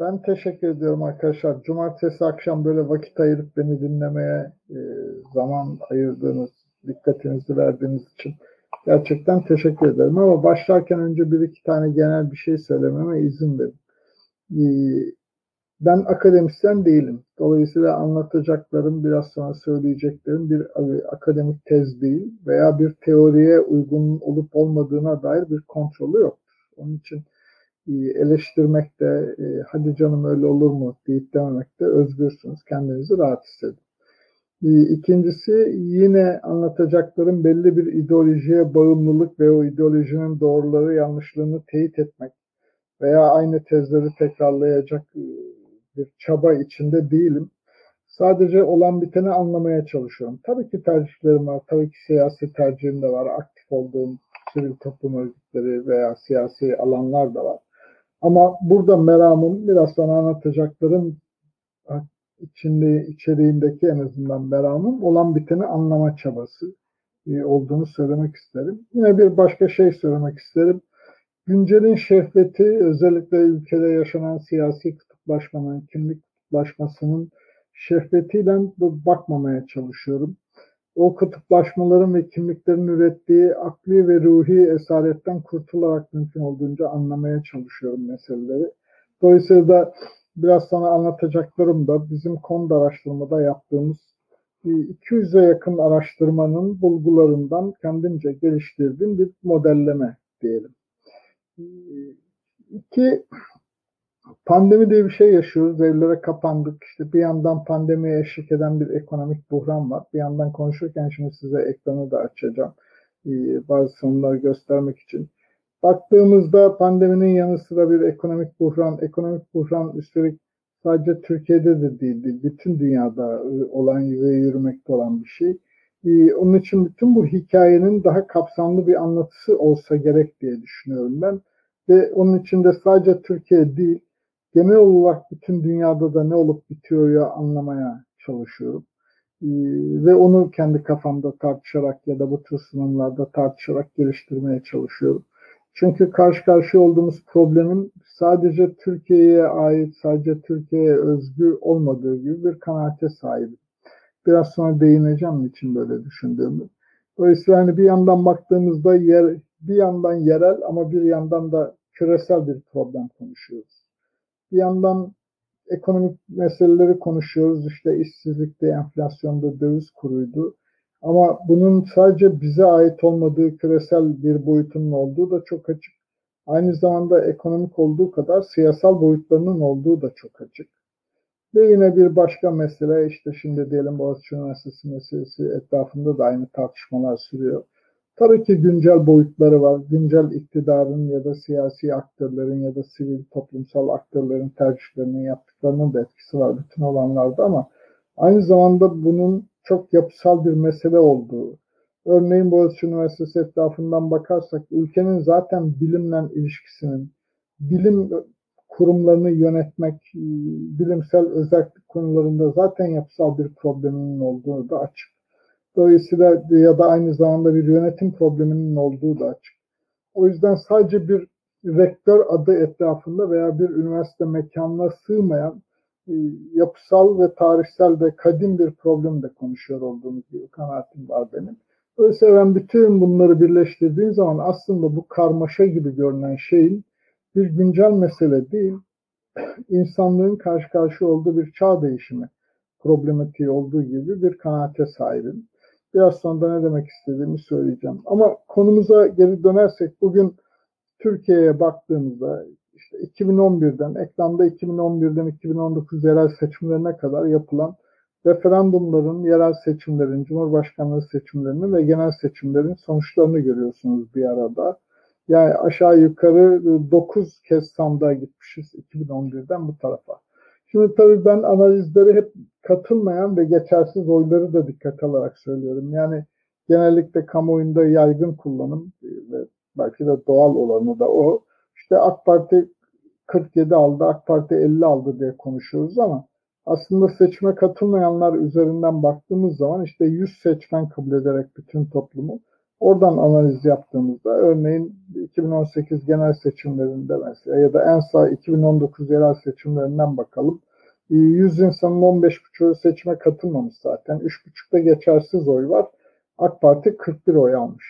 Ben teşekkür ediyorum arkadaşlar. Cumartesi akşam böyle vakit ayırıp beni dinlemeye e, zaman ayırdığınız, dikkatinizi verdiğiniz için gerçekten teşekkür ederim. Ama başlarken önce bir iki tane genel bir şey söylememe izin verin. E, ben akademisyen değilim. Dolayısıyla anlatacaklarım, biraz sonra söyleyeceklerim bir akademik tez değil veya bir teoriye uygun olup olmadığına dair bir kontrolü yoktur. Onun için e, eleştirmekte, e, hadi canım öyle olur mu deyip dememekte özgürsünüz. Kendinizi rahat hissedin. E, ikincisi yine anlatacaklarım belli bir ideolojiye bağımlılık ve o ideolojinin doğruları yanlışlığını teyit etmek veya aynı tezleri tekrarlayacak bir çaba içinde değilim. Sadece olan biteni anlamaya çalışıyorum. Tabii ki tercihlerim var. Tabii ki siyasi tercihim de var. Aktif olduğum sivil toplum örgütleri veya siyasi alanlar da var. Ama burada meramım biraz sonra anlatacaklarım içinde içeriğindeki en azından meramım olan biteni anlama çabası e, olduğunu söylemek isterim. Yine bir başka şey söylemek isterim. Güncelin şehveti özellikle ülkede yaşanan siyasi kutuplaşmanın, kimlik kutuplaşmasının şehvetiyle bakmamaya çalışıyorum o kutuplaşmaların ve kimliklerin ürettiği akli ve ruhi esaretten kurtularak mümkün olduğunca anlamaya çalışıyorum meseleleri. Dolayısıyla da biraz sana anlatacaklarım da bizim konuda araştırmada yaptığımız 200'e yakın araştırmanın bulgularından kendimce geliştirdiğim bir modelleme diyelim. İki, Pandemi diye bir şey yaşıyoruz. Evlere kapandık. İşte bir yandan pandemiye eşlik eden bir ekonomik buhran var. Bir yandan konuşurken şimdi size ekranı da açacağım. Ee, bazı sonları göstermek için. Baktığımızda pandeminin yanı sıra bir ekonomik buhran, ekonomik buhran üstelik sadece Türkiye'de de değil, bütün dünyada e, olan ve yürümekte olan bir şey. Ee, onun için bütün bu hikayenin daha kapsamlı bir anlatısı olsa gerek diye düşünüyorum ben. Ve onun içinde sadece Türkiye değil, genel olarak bütün dünyada da ne olup bitiyor ya anlamaya çalışıyorum. Ee, ve onu kendi kafamda tartışarak ya da bu tür sunumlarda tartışarak geliştirmeye çalışıyorum. Çünkü karşı karşıya olduğumuz problemin sadece Türkiye'ye ait, sadece Türkiye'ye özgü olmadığı gibi bir kanaate sahibim. Biraz sonra değineceğim için böyle düşündüğümü. Dolayısıyla hani bir yandan baktığımızda yer, bir yandan yerel ama bir yandan da küresel bir problem konuşuyoruz. Bir yandan ekonomik meseleleri konuşuyoruz. İşte işsizlikte, enflasyonda, döviz kuruydu. Ama bunun sadece bize ait olmadığı küresel bir boyutunun olduğu da çok açık. Aynı zamanda ekonomik olduğu kadar siyasal boyutlarının olduğu da çok açık. Ve yine bir başka mesele işte şimdi diyelim Boğaziçi Üniversitesi meselesi etrafında da aynı tartışmalar sürüyor. Tabii ki güncel boyutları var. Güncel iktidarın ya da siyasi aktörlerin ya da sivil toplumsal aktörlerin tercihlerinin yaptıklarının da etkisi var bütün olanlarda ama aynı zamanda bunun çok yapısal bir mesele olduğu. Örneğin Boğaziçi Üniversitesi etrafından bakarsak ülkenin zaten bilimle ilişkisinin, bilim kurumlarını yönetmek, bilimsel özellik konularında zaten yapısal bir probleminin olduğu da açık. Dolayısıyla ya da aynı zamanda bir yönetim probleminin olduğu da açık. O yüzden sadece bir rektör adı etrafında veya bir üniversite mekanına sığmayan e, yapısal ve tarihsel ve kadim bir problem de konuşuyor olduğumuz gibi kanaatim var benim. Dolayısıyla ben bütün bunları birleştirdiğim zaman aslında bu karmaşa gibi görünen şeyin bir güncel mesele değil, insanlığın karşı karşı olduğu bir çağ değişimi problematiği olduğu gibi bir kanaate sahibim. Biraz sonra ne demek istediğimi söyleyeceğim. Ama konumuza geri dönersek bugün Türkiye'ye baktığımızda işte 2011'den, ekranda 2011'den 2019 yerel seçimlerine kadar yapılan referandumların, yerel seçimlerin, cumhurbaşkanlığı seçimlerinin ve genel seçimlerin sonuçlarını görüyorsunuz bir arada. Yani aşağı yukarı 9 kez sandığa gitmişiz 2011'den bu tarafa. Şimdi tabii ben analizleri hep katılmayan ve geçersiz oyları da dikkat alarak söylüyorum. Yani genellikle kamuoyunda yaygın kullanım ve belki de doğal olanı da o. İşte AK Parti 47 aldı, AK Parti 50 aldı diye konuşuyoruz ama aslında seçime katılmayanlar üzerinden baktığımız zaman işte 100 seçmen kabul ederek bütün toplumu Oradan analiz yaptığımızda örneğin 2018 genel seçimlerinde mesela ya da en sağ 2019 yerel seçimlerinden bakalım. 100 insanın 15,5'u seçime katılmamış zaten. 3,5'da geçersiz oy var. AK Parti 41 oy almış.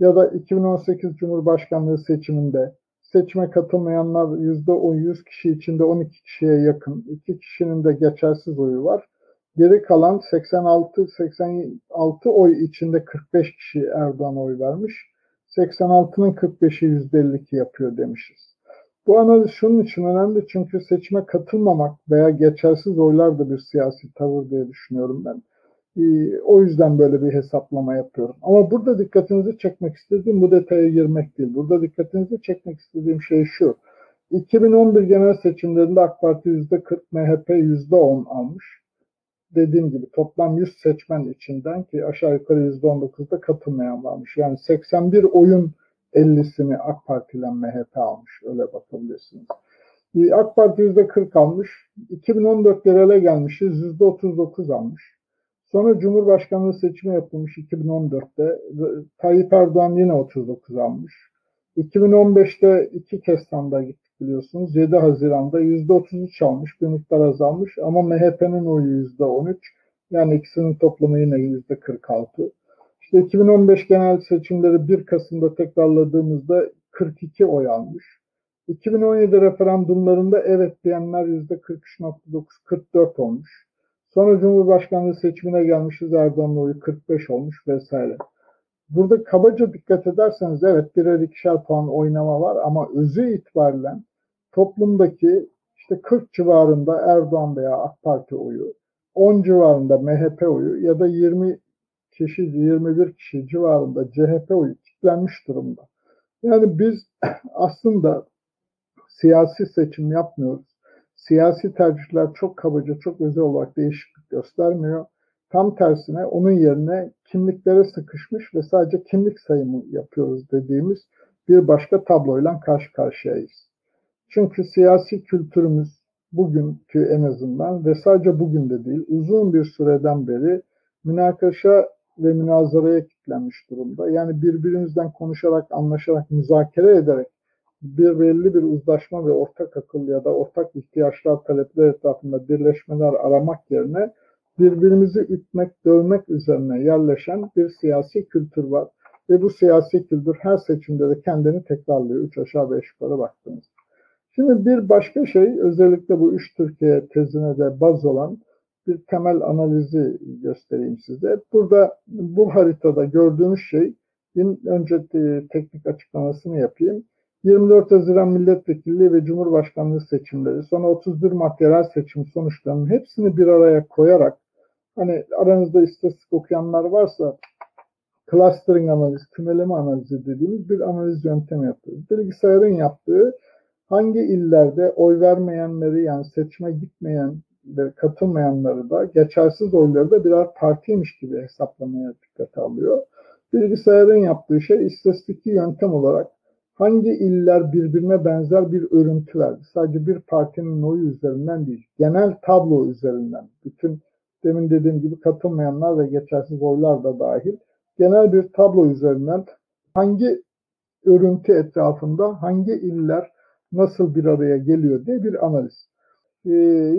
Ya da 2018 Cumhurbaşkanlığı seçiminde seçime katılmayanlar %10 100 kişi içinde 12 kişiye yakın. 2 kişinin de geçersiz oyu var. Geri kalan 86 86 oy içinde 45 kişi Erdoğan oy vermiş. 86'nın 45'i %52 yapıyor demişiz. Bu analiz şunun için önemli çünkü seçime katılmamak veya geçersiz oylar da bir siyasi tavır diye düşünüyorum ben. Ee, o yüzden böyle bir hesaplama yapıyorum. Ama burada dikkatinizi çekmek istediğim bu detaya girmek değil. Burada dikkatinizi çekmek istediğim şey şu. 2011 genel seçimlerinde AK Parti %40, MHP %10 almış dediğim gibi toplam 100 seçmen içinden ki aşağı yukarı %19'da katılmayan varmış. Yani 81 oyun 50'sini AK Parti ile MHP almış. Öyle bakabilirsiniz. AK Parti %40 almış. 2014 yerele gelmişiz. %39 almış. Sonra Cumhurbaşkanlığı seçimi yapılmış 2014'te. Tayyip Erdoğan yine 39 almış. 2015'te iki kez sandığa gitti biliyorsunuz. 7 Haziran'da %33 almış, bir miktar azalmış ama MHP'nin oyu %13. Yani ikisinin toplamı yine %46. İşte 2015 genel seçimleri 1 Kasım'da tekrarladığımızda 42 oy almış. 2017 referandumlarında evet diyenler %43.9, 44 olmuş. Sonra Cumhurbaşkanlığı seçimine gelmişiz Erdoğan'ın oyu 45 olmuş vesaire. Burada kabaca dikkat ederseniz evet birer ikişer puan oynama var ama özü itibariyle toplumdaki işte 40 civarında Erdoğan veya AK Parti oyu, 10 civarında MHP oyu ya da 20 kişi, 21 kişi civarında CHP oyu kitlenmiş durumda. Yani biz aslında siyasi seçim yapmıyoruz. Siyasi tercihler çok kabaca, çok özel olarak değişiklik göstermiyor. Tam tersine onun yerine kimliklere sıkışmış ve sadece kimlik sayımı yapıyoruz dediğimiz bir başka tabloyla karşı karşıyayız. Çünkü siyasi kültürümüz bugünkü en azından ve sadece bugün de değil uzun bir süreden beri münakaşa ve münazaraya kilitlenmiş durumda. Yani birbirimizden konuşarak, anlaşarak, müzakere ederek bir belli bir uzlaşma ve ortak akıl ya da ortak ihtiyaçlar, talepler etrafında birleşmeler aramak yerine birbirimizi ütmek, dövmek üzerine yerleşen bir siyasi kültür var. Ve bu siyasi kültür her seçimde de kendini tekrarlıyor. Üç aşağı beş yukarı baktığınızda. Şimdi bir başka şey özellikle bu üç Türkiye tezine de baz olan bir temel analizi göstereyim size. Burada bu haritada gördüğünüz şey önce teknik açıklamasını yapayım. 24 Haziran milletvekilliği ve cumhurbaşkanlığı seçimleri, sonra 31 Mart yerel seçim sonuçlarının hepsini bir araya koyarak hani aranızda istatistik okuyanlar varsa clustering analiz, kümeleme analizi dediğimiz bir analiz yöntemi yapıyoruz. Bilgisayarın yaptığı hangi illerde oy vermeyenleri yani seçime gitmeyen ve katılmayanları da geçersiz oyları da birer partiymiş gibi hesaplamaya dikkate alıyor. Bilgisayarın yaptığı şey istatistiki yöntem olarak hangi iller birbirine benzer bir örüntü verdi. Sadece bir partinin oyu üzerinden değil, genel tablo üzerinden. Bütün demin dediğim gibi katılmayanlar ve geçersiz oylar da dahil genel bir tablo üzerinden hangi örüntü etrafında hangi iller nasıl bir araya geliyor diye bir analiz. Ee,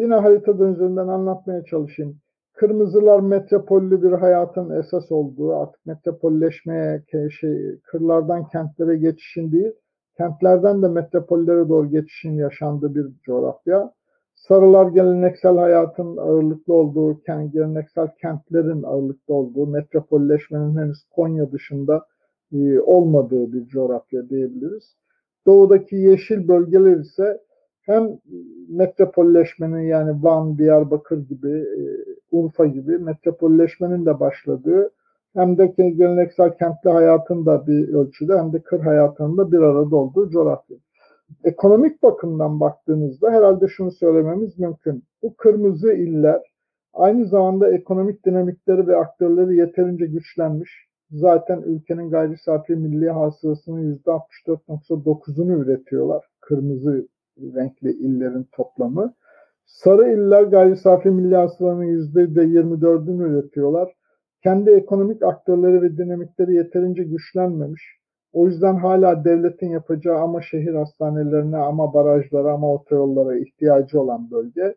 yine haritada üzerinden anlatmaya çalışayım. Kırmızılar metropollü bir hayatın esas olduğu, artık metropolleşmeye, şey, kırlardan kentlere geçişin değil, kentlerden de metropollere doğru geçişin yaşandığı bir coğrafya. Sarılar geleneksel hayatın ağırlıklı olduğu, geleneksel kentlerin ağırlıklı olduğu, metropolleşmenin henüz Konya dışında e, olmadığı bir coğrafya diyebiliriz. Doğudaki yeşil bölgeler ise hem metropolleşmenin yani Van, Diyarbakır gibi, e, Urfa gibi metropolleşmenin de başladığı hem de geleneksel kentli hayatın da bir ölçüde hem de kır hayatının da bir arada olduğu coğrafya. Ekonomik bakımdan baktığınızda herhalde şunu söylememiz mümkün. Bu kırmızı iller aynı zamanda ekonomik dinamikleri ve aktörleri yeterince güçlenmiş. Zaten ülkenin gayri safi milli hasılasının %64.9'unu üretiyorlar. Kırmızı renkli illerin toplamı. Sarı iller gayri safi milli hasılanın %24'ünü üretiyorlar. kendi ekonomik aktörleri ve dinamikleri yeterince güçlenmemiş. O yüzden hala devletin yapacağı ama şehir hastanelerine ama barajlara ama otoyollara ihtiyacı olan bölge.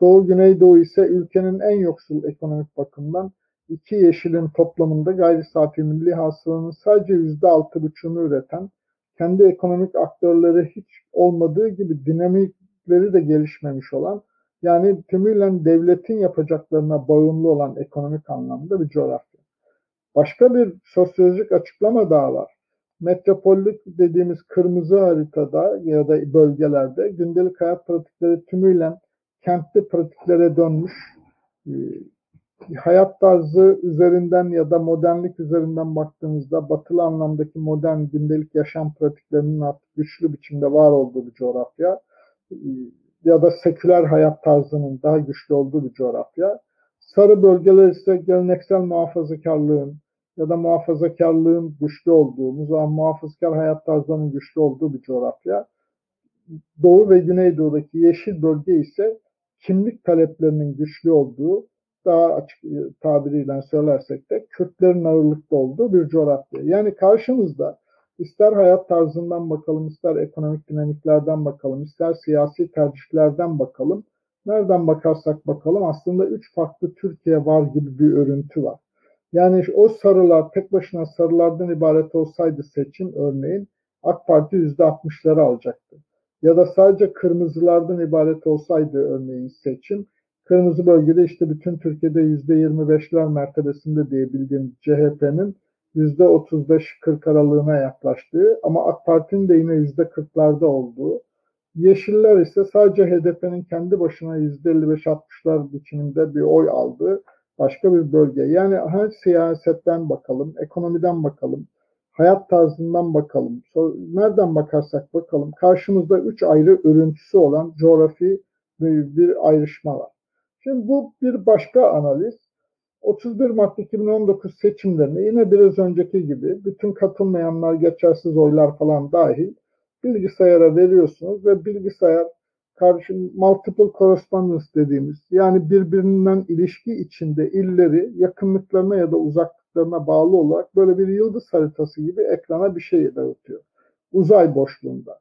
Doğu Güneydoğu ise ülkenin en yoksul ekonomik bakımdan iki yeşilin toplamında gayri safi milli hasılanın sadece yüzde altı buçuğunu üreten, kendi ekonomik aktörleri hiç olmadığı gibi dinamikleri de gelişmemiş olan, yani tümüyle devletin yapacaklarına bağımlı olan ekonomik anlamda bir coğrafya. Başka bir sosyolojik açıklama daha var. Metropollük dediğimiz kırmızı haritada ya da bölgelerde gündelik hayat pratikleri tümüyle kentli pratiklere dönmüş, hayat tarzı üzerinden ya da modernlik üzerinden baktığımızda batılı anlamdaki modern gündelik yaşam pratiklerinin artık güçlü biçimde var olduğu bir coğrafya ya da seküler hayat tarzının daha güçlü olduğu bir coğrafya. Sarı bölgeler ise geleneksel muhafazakarlığın ya da muhafazakarlığın güçlü olduğu, muzam muhafazakar hayat tarzlarının güçlü olduğu bir coğrafya. Doğu ve Güneydoğu'daki yeşil bölge ise kimlik taleplerinin güçlü olduğu, daha açık e, tabiriyle söylersek de Kürtlerin ağırlıkta olduğu bir coğrafya. Yani karşımızda ister hayat tarzından bakalım, ister ekonomik dinamiklerden bakalım, ister siyasi tercihlerden bakalım, nereden bakarsak bakalım aslında üç farklı Türkiye var gibi bir örüntü var. Yani o sarılar tek başına sarılardan ibaret olsaydı seçim örneğin AK Parti %60'ları alacaktı. Ya da sadece kırmızılardan ibaret olsaydı örneğin seçim Kırmızı bölgede işte bütün Türkiye'de %25'ler mertebesinde diye bildiğim CHP'nin %35-40 aralığına yaklaştığı ama AK Parti'nin de yine %40'larda olduğu. Yeşiller ise sadece HDP'nin kendi başına %55-60'lar biçiminde bir oy aldığı başka bir bölge. Yani her siyasetten bakalım, ekonomiden bakalım, hayat tarzından bakalım, nereden bakarsak bakalım karşımızda üç ayrı örüntüsü olan coğrafi bir ayrışma var. Şimdi bu bir başka analiz. 31 Mart 2019 seçimlerine yine biraz önceki gibi bütün katılmayanlar, geçersiz oylar falan dahil bilgisayara veriyorsunuz ve bilgisayar karşı multiple correspondence dediğimiz yani birbirinden ilişki içinde illeri yakınlıklarına ya da uzaklıklarına bağlı olarak böyle bir yıldız haritası gibi ekrana bir şey dağıtıyor. Uzay boşluğunda.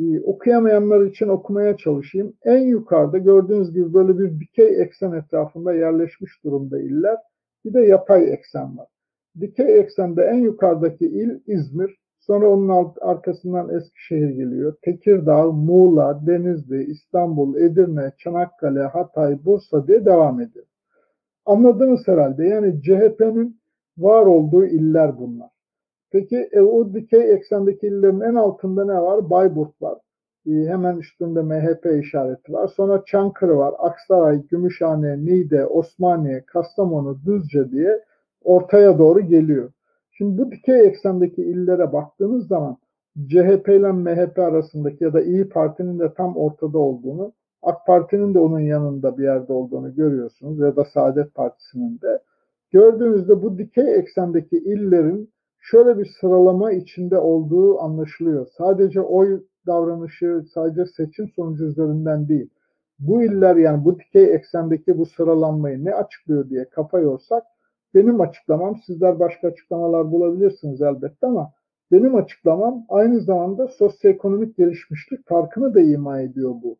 Ee, okuyamayanlar için okumaya çalışayım. En yukarıda gördüğünüz gibi böyle bir dikey eksen etrafında yerleşmiş durumda iller. Bir de yatay eksen var. Dikey eksende en yukarıdaki il İzmir. Sonra onun alt, arkasından Eskişehir geliyor. Tekirdağ, Muğla, Denizli, İstanbul, Edirne, Çanakkale, Hatay, Bursa diye devam ediyor. Anladınız herhalde. Yani CHP'nin var olduğu iller bunlar. Peki e, o dikey eksendeki illerin en altında ne var? Bayburt var. E, hemen üstünde MHP işareti var. Sonra Çankırı var. Aksaray, Gümüşhane, Niğde, Osmaniye, Kastamonu, Düzce diye ortaya doğru geliyor. Şimdi bu dikey eksendeki illere baktığınız zaman CHP ile MHP arasındaki ya da İyi Parti'nin de tam ortada olduğunu, AK Parti'nin de onun yanında bir yerde olduğunu görüyorsunuz ya da Saadet Partisi'nin de. Gördüğünüzde bu dikey eksendeki illerin şöyle bir sıralama içinde olduğu anlaşılıyor. Sadece oy davranışı, sadece seçim sonucu üzerinden değil. Bu iller yani bu dikey eksendeki bu sıralanmayı ne açıklıyor diye kafa yorsak benim açıklamam, sizler başka açıklamalar bulabilirsiniz elbette ama benim açıklamam aynı zamanda sosyoekonomik gelişmişlik farkını da ima ediyor bu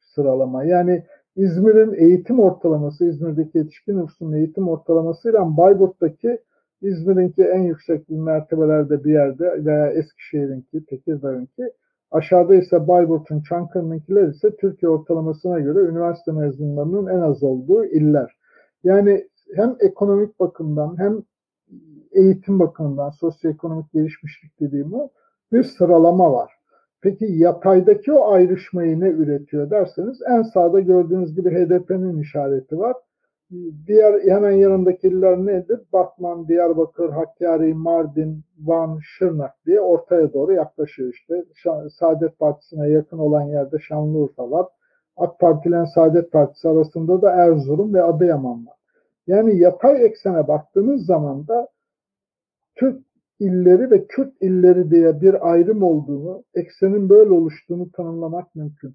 sıralama. Yani İzmir'in eğitim ortalaması, İzmir'deki yetişkin nüfusun eğitim ortalamasıyla Bayburt'taki İzmir'inki en yüksek mertebelerde bir yerde veya Eskişehir'inki, Tekirdağ'ınki. Aşağıda ise Bayburt'un, Çankırı'nınkiler ise Türkiye ortalamasına göre üniversite mezunlarının en az olduğu iller. Yani hem ekonomik bakımdan hem eğitim bakımından sosyoekonomik gelişmişlik dediğim o bir sıralama var. Peki yataydaki o ayrışmayı ne üretiyor derseniz en sağda gördüğünüz gibi HDP'nin işareti var. Diğer hemen yanındaki iller nedir? Batman, Diyarbakır, Hakkari, Mardin, Van, Şırnak diye ortaya doğru yaklaşıyor işte. Saadet Partisi'ne yakın olan yerde Şanlıurfa var. AK Parti ile Saadet Partisi arasında da Erzurum ve Adıyaman var. Yani yatay eksene baktığınız zaman da Türk illeri ve Kürt illeri diye bir ayrım olduğunu, eksenin böyle oluştuğunu tanımlamak mümkün.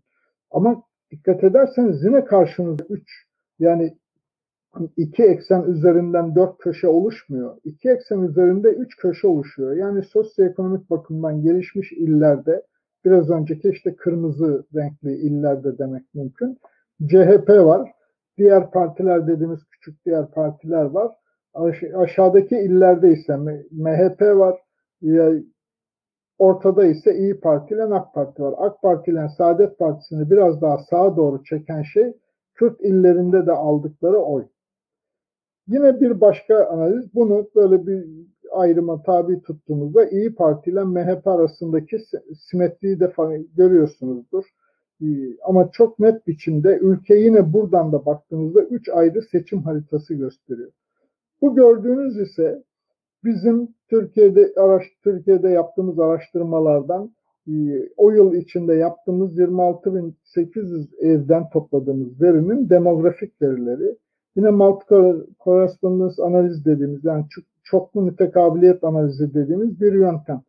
Ama dikkat ederseniz yine karşınızda üç yani iki eksen üzerinden dört köşe oluşmuyor. İki eksen üzerinde üç köşe oluşuyor. Yani sosyoekonomik bakımdan gelişmiş illerde biraz önceki işte kırmızı renkli illerde demek mümkün. CHP var. Diğer partiler dediğimiz küçük diğer partiler var. Aş aşağıdaki illerde ise MHP var. Ortada ise İyi Parti ile AK Parti var. AK Parti ile Saadet Partisi'ni biraz daha sağa doğru çeken şey Kürt illerinde de aldıkları oy. Yine bir başka analiz bunu böyle bir ayrıma tabi tuttuğumuzda İyi Parti ile MHP arasındaki simetriyi de görüyorsunuzdur. Ama çok net biçimde ülke yine buradan da baktığınızda üç ayrı seçim haritası gösteriyor. Bu gördüğünüz ise bizim Türkiye'de Türkiye'de yaptığımız araştırmalardan o yıl içinde yaptığımız 26.800 evden topladığımız verinin demografik verileri. Yine multi-correspondence analiz dediğimiz yani çoklu mütekabiliyet analizi dediğimiz bir yöntem.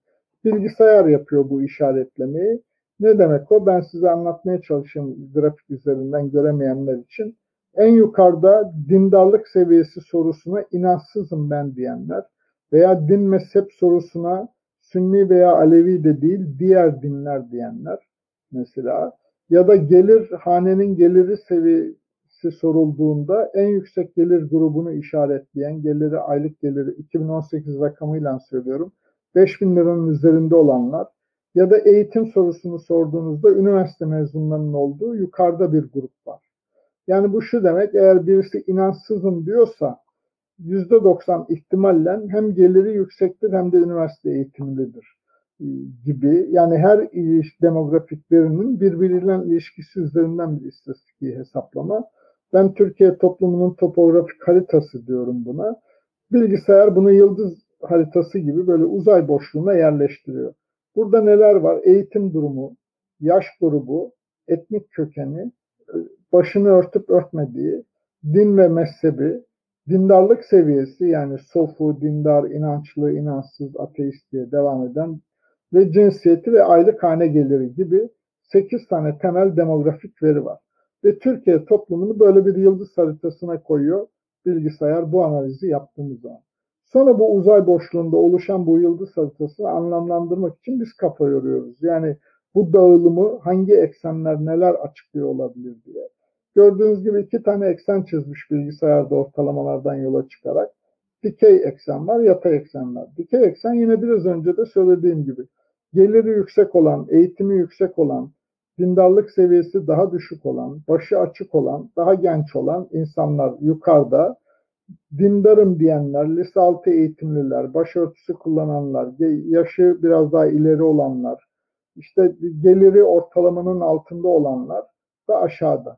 Bilgisayar yapıyor bu işaretlemeyi. Ne demek o? Ben size anlatmaya çalışayım grafik üzerinden göremeyenler için. En yukarıda dindarlık seviyesi sorusuna inançsızım ben diyenler veya din mezhep sorusuna Sünni veya Alevi de değil diğer dinler diyenler mesela ya da gelir hanenin geliri seviyesi sorulduğunda en yüksek gelir grubunu işaretleyen geliri aylık geliri 2018 rakamıyla söylüyorum 5000 liranın üzerinde olanlar ya da eğitim sorusunu sorduğunuzda üniversite mezunlarının olduğu yukarıda bir grup var. Yani bu şu demek eğer birisi inançsızım diyorsa %90 ihtimalle hem geliri yüksektir hem de üniversite eğitimlidir e, gibi. Yani her demografik verinin birbiriyle ilişkisi üzerinden bir istatistik hesaplama. Ben Türkiye toplumunun topografik haritası diyorum buna. Bilgisayar bunu yıldız haritası gibi böyle uzay boşluğuna yerleştiriyor. Burada neler var? Eğitim durumu, yaş grubu, etnik kökeni, başını örtüp örtmediği, din ve mezhebi, dindarlık seviyesi yani sofu, dindar, inançlı, inançsız, ateist diye devam eden ve cinsiyeti ve aylık hane geliri gibi 8 tane temel demografik veri var. Ve Türkiye toplumunu böyle bir yıldız haritasına koyuyor bilgisayar bu analizi yaptığımız zaman. Sonra bu uzay boşluğunda oluşan bu yıldız haritasını anlamlandırmak için biz kafa yoruyoruz. Yani bu dağılımı hangi eksenler neler açıklıyor olabilir diye. Gördüğünüz gibi iki tane eksen çizmiş bilgisayarda ortalamalardan yola çıkarak. Dikey eksen var, yatay eksen var. Dikey eksen yine biraz önce de söylediğim gibi. Geliri yüksek olan, eğitimi yüksek olan, dindarlık seviyesi daha düşük olan, başı açık olan, daha genç olan insanlar yukarıda, dindarım diyenler, lise altı eğitimliler, başörtüsü kullananlar, yaşı biraz daha ileri olanlar, işte geliri ortalamanın altında olanlar da aşağıda.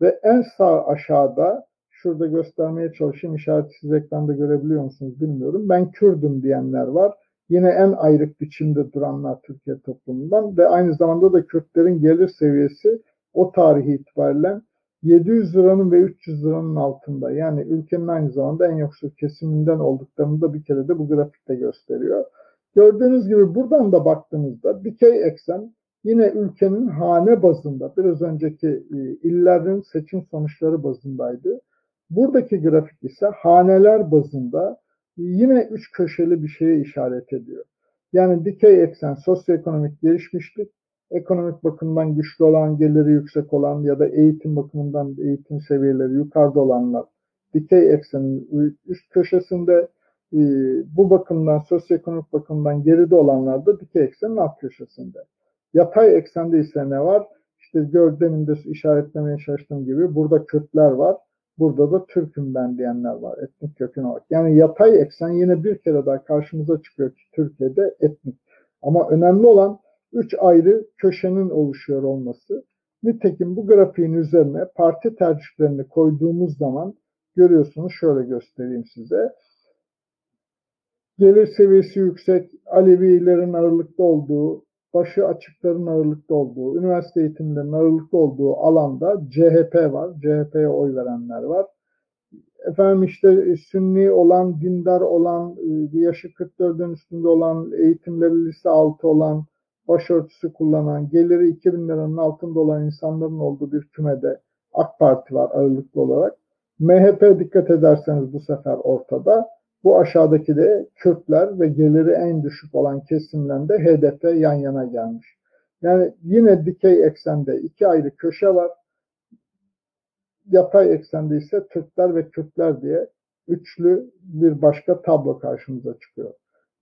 Ve en sağ aşağıda şurada göstermeye çalışayım işareti siz ekranda görebiliyor musunuz bilmiyorum. Ben Kürdüm diyenler var. Yine en ayrık biçimde duranlar Türkiye toplumundan ve aynı zamanda da Kürtlerin gelir seviyesi o tarihi itibariyle 700 liranın ve 300 liranın altında. Yani ülkenin aynı zamanda en yoksul kesiminden olduklarını da bir kere de bu grafikte gösteriyor. Gördüğünüz gibi buradan da baktığımızda dikey eksen Yine ülkenin hane bazında, biraz önceki e, illerin seçim sonuçları bazındaydı. Buradaki grafik ise haneler bazında yine üç köşeli bir şeye işaret ediyor. Yani dikey eksen sosyoekonomik gelişmişlik, ekonomik bakımdan güçlü olan, geliri yüksek olan ya da eğitim bakımından eğitim seviyeleri yukarıda olanlar dikey eksenin üst köşesinde, e, bu bakımdan sosyoekonomik bakımdan geride olanlar da dikey eksenin alt köşesinde. Yatay eksende ise ne var? İşte gördüğümde işaretlemeye çalıştığım gibi burada Kürtler var. Burada da Türk'üm ben diyenler var etnik köken olarak. Yani yatay eksen yine bir kere daha karşımıza çıkıyor ki Türkiye'de etnik. Ama önemli olan üç ayrı köşenin oluşuyor olması. Nitekim bu grafiğin üzerine parti tercihlerini koyduğumuz zaman görüyorsunuz şöyle göstereyim size. Gelir seviyesi yüksek, Alevilerin ağırlıkta olduğu, başı açıkların ağırlıkta olduğu, üniversite eğitimlerinin ağırlıkta olduğu alanda CHP var. CHP'ye oy verenler var. Efendim işte sünni olan, dindar olan, e, yaşı 44'ün üstünde olan, eğitimleri lise altı olan, başörtüsü kullanan, geliri 2000 liranın altında olan insanların olduğu bir kümede AK Parti var ağırlıklı olarak. MHP dikkat ederseniz bu sefer ortada. Bu aşağıdaki de Kürtler ve geliri en düşük olan kesimlerinde HDP yan yana gelmiş. Yani yine dikey eksende iki ayrı köşe var. Yatay eksende ise Türkler ve Kürtler diye üçlü bir başka tablo karşımıza çıkıyor.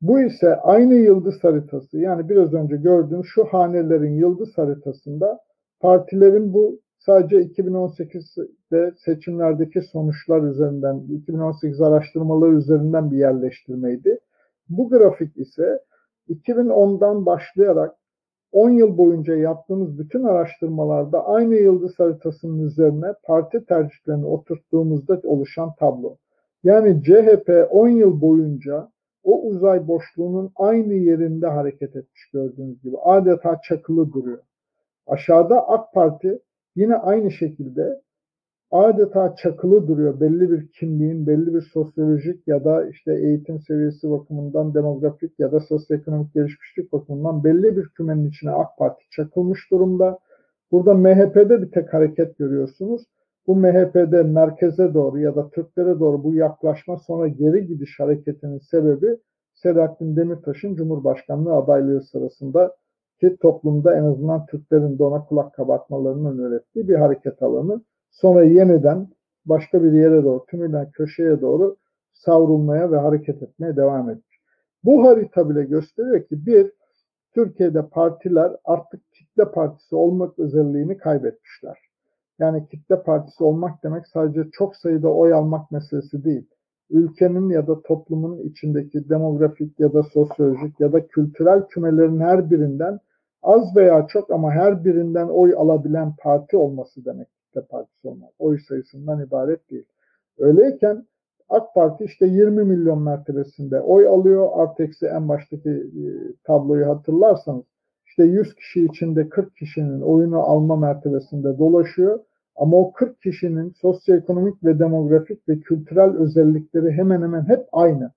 Bu ise aynı yıldız haritası yani biraz önce gördüğüm şu hanelerin yıldız haritasında partilerin bu sadece 2018'de seçimlerdeki sonuçlar üzerinden, 2018 araştırmaları üzerinden bir yerleştirmeydi. Bu grafik ise 2010'dan başlayarak 10 yıl boyunca yaptığımız bütün araştırmalarda aynı yıldız haritasının üzerine parti tercihlerini oturttuğumuzda oluşan tablo. Yani CHP 10 yıl boyunca o uzay boşluğunun aynı yerinde hareket etmiş gördüğünüz gibi. Adeta çakılı duruyor. Aşağıda AK Parti yine aynı şekilde adeta çakılı duruyor. Belli bir kimliğin, belli bir sosyolojik ya da işte eğitim seviyesi bakımından, demografik ya da sosyoekonomik gelişmişlik bakımından belli bir kümenin içine AK Parti çakılmış durumda. Burada MHP'de bir tek hareket görüyorsunuz. Bu MHP'de merkeze doğru ya da Türklere doğru bu yaklaşma sonra geri gidiş hareketinin sebebi Selahattin Demirtaş'ın Cumhurbaşkanlığı adaylığı sırasında ki toplumda en azından Türklerin de ona kulak kabartmalarının öğrettiği bir hareket alanı. Sonra yeniden başka bir yere doğru, tümüyle köşeye doğru savrulmaya ve hareket etmeye devam etmiş. Bu harita bile gösteriyor ki bir, Türkiye'de partiler artık kitle partisi olmak özelliğini kaybetmişler. Yani kitle partisi olmak demek sadece çok sayıda oy almak meselesi değil. Ülkenin ya da toplumun içindeki demografik ya da sosyolojik ya da kültürel kümelerin her birinden az veya çok ama her birinden oy alabilen parti olması demek kitle partisi olmak. Oy sayısından ibaret değil. Öyleyken AK Parti işte 20 milyon mertebesinde oy alıyor. Arteksi en baştaki e, tabloyu hatırlarsanız işte 100 kişi içinde 40 kişinin oyunu alma mertebesinde dolaşıyor. Ama o 40 kişinin sosyoekonomik ve demografik ve kültürel özellikleri hemen hemen hep aynı.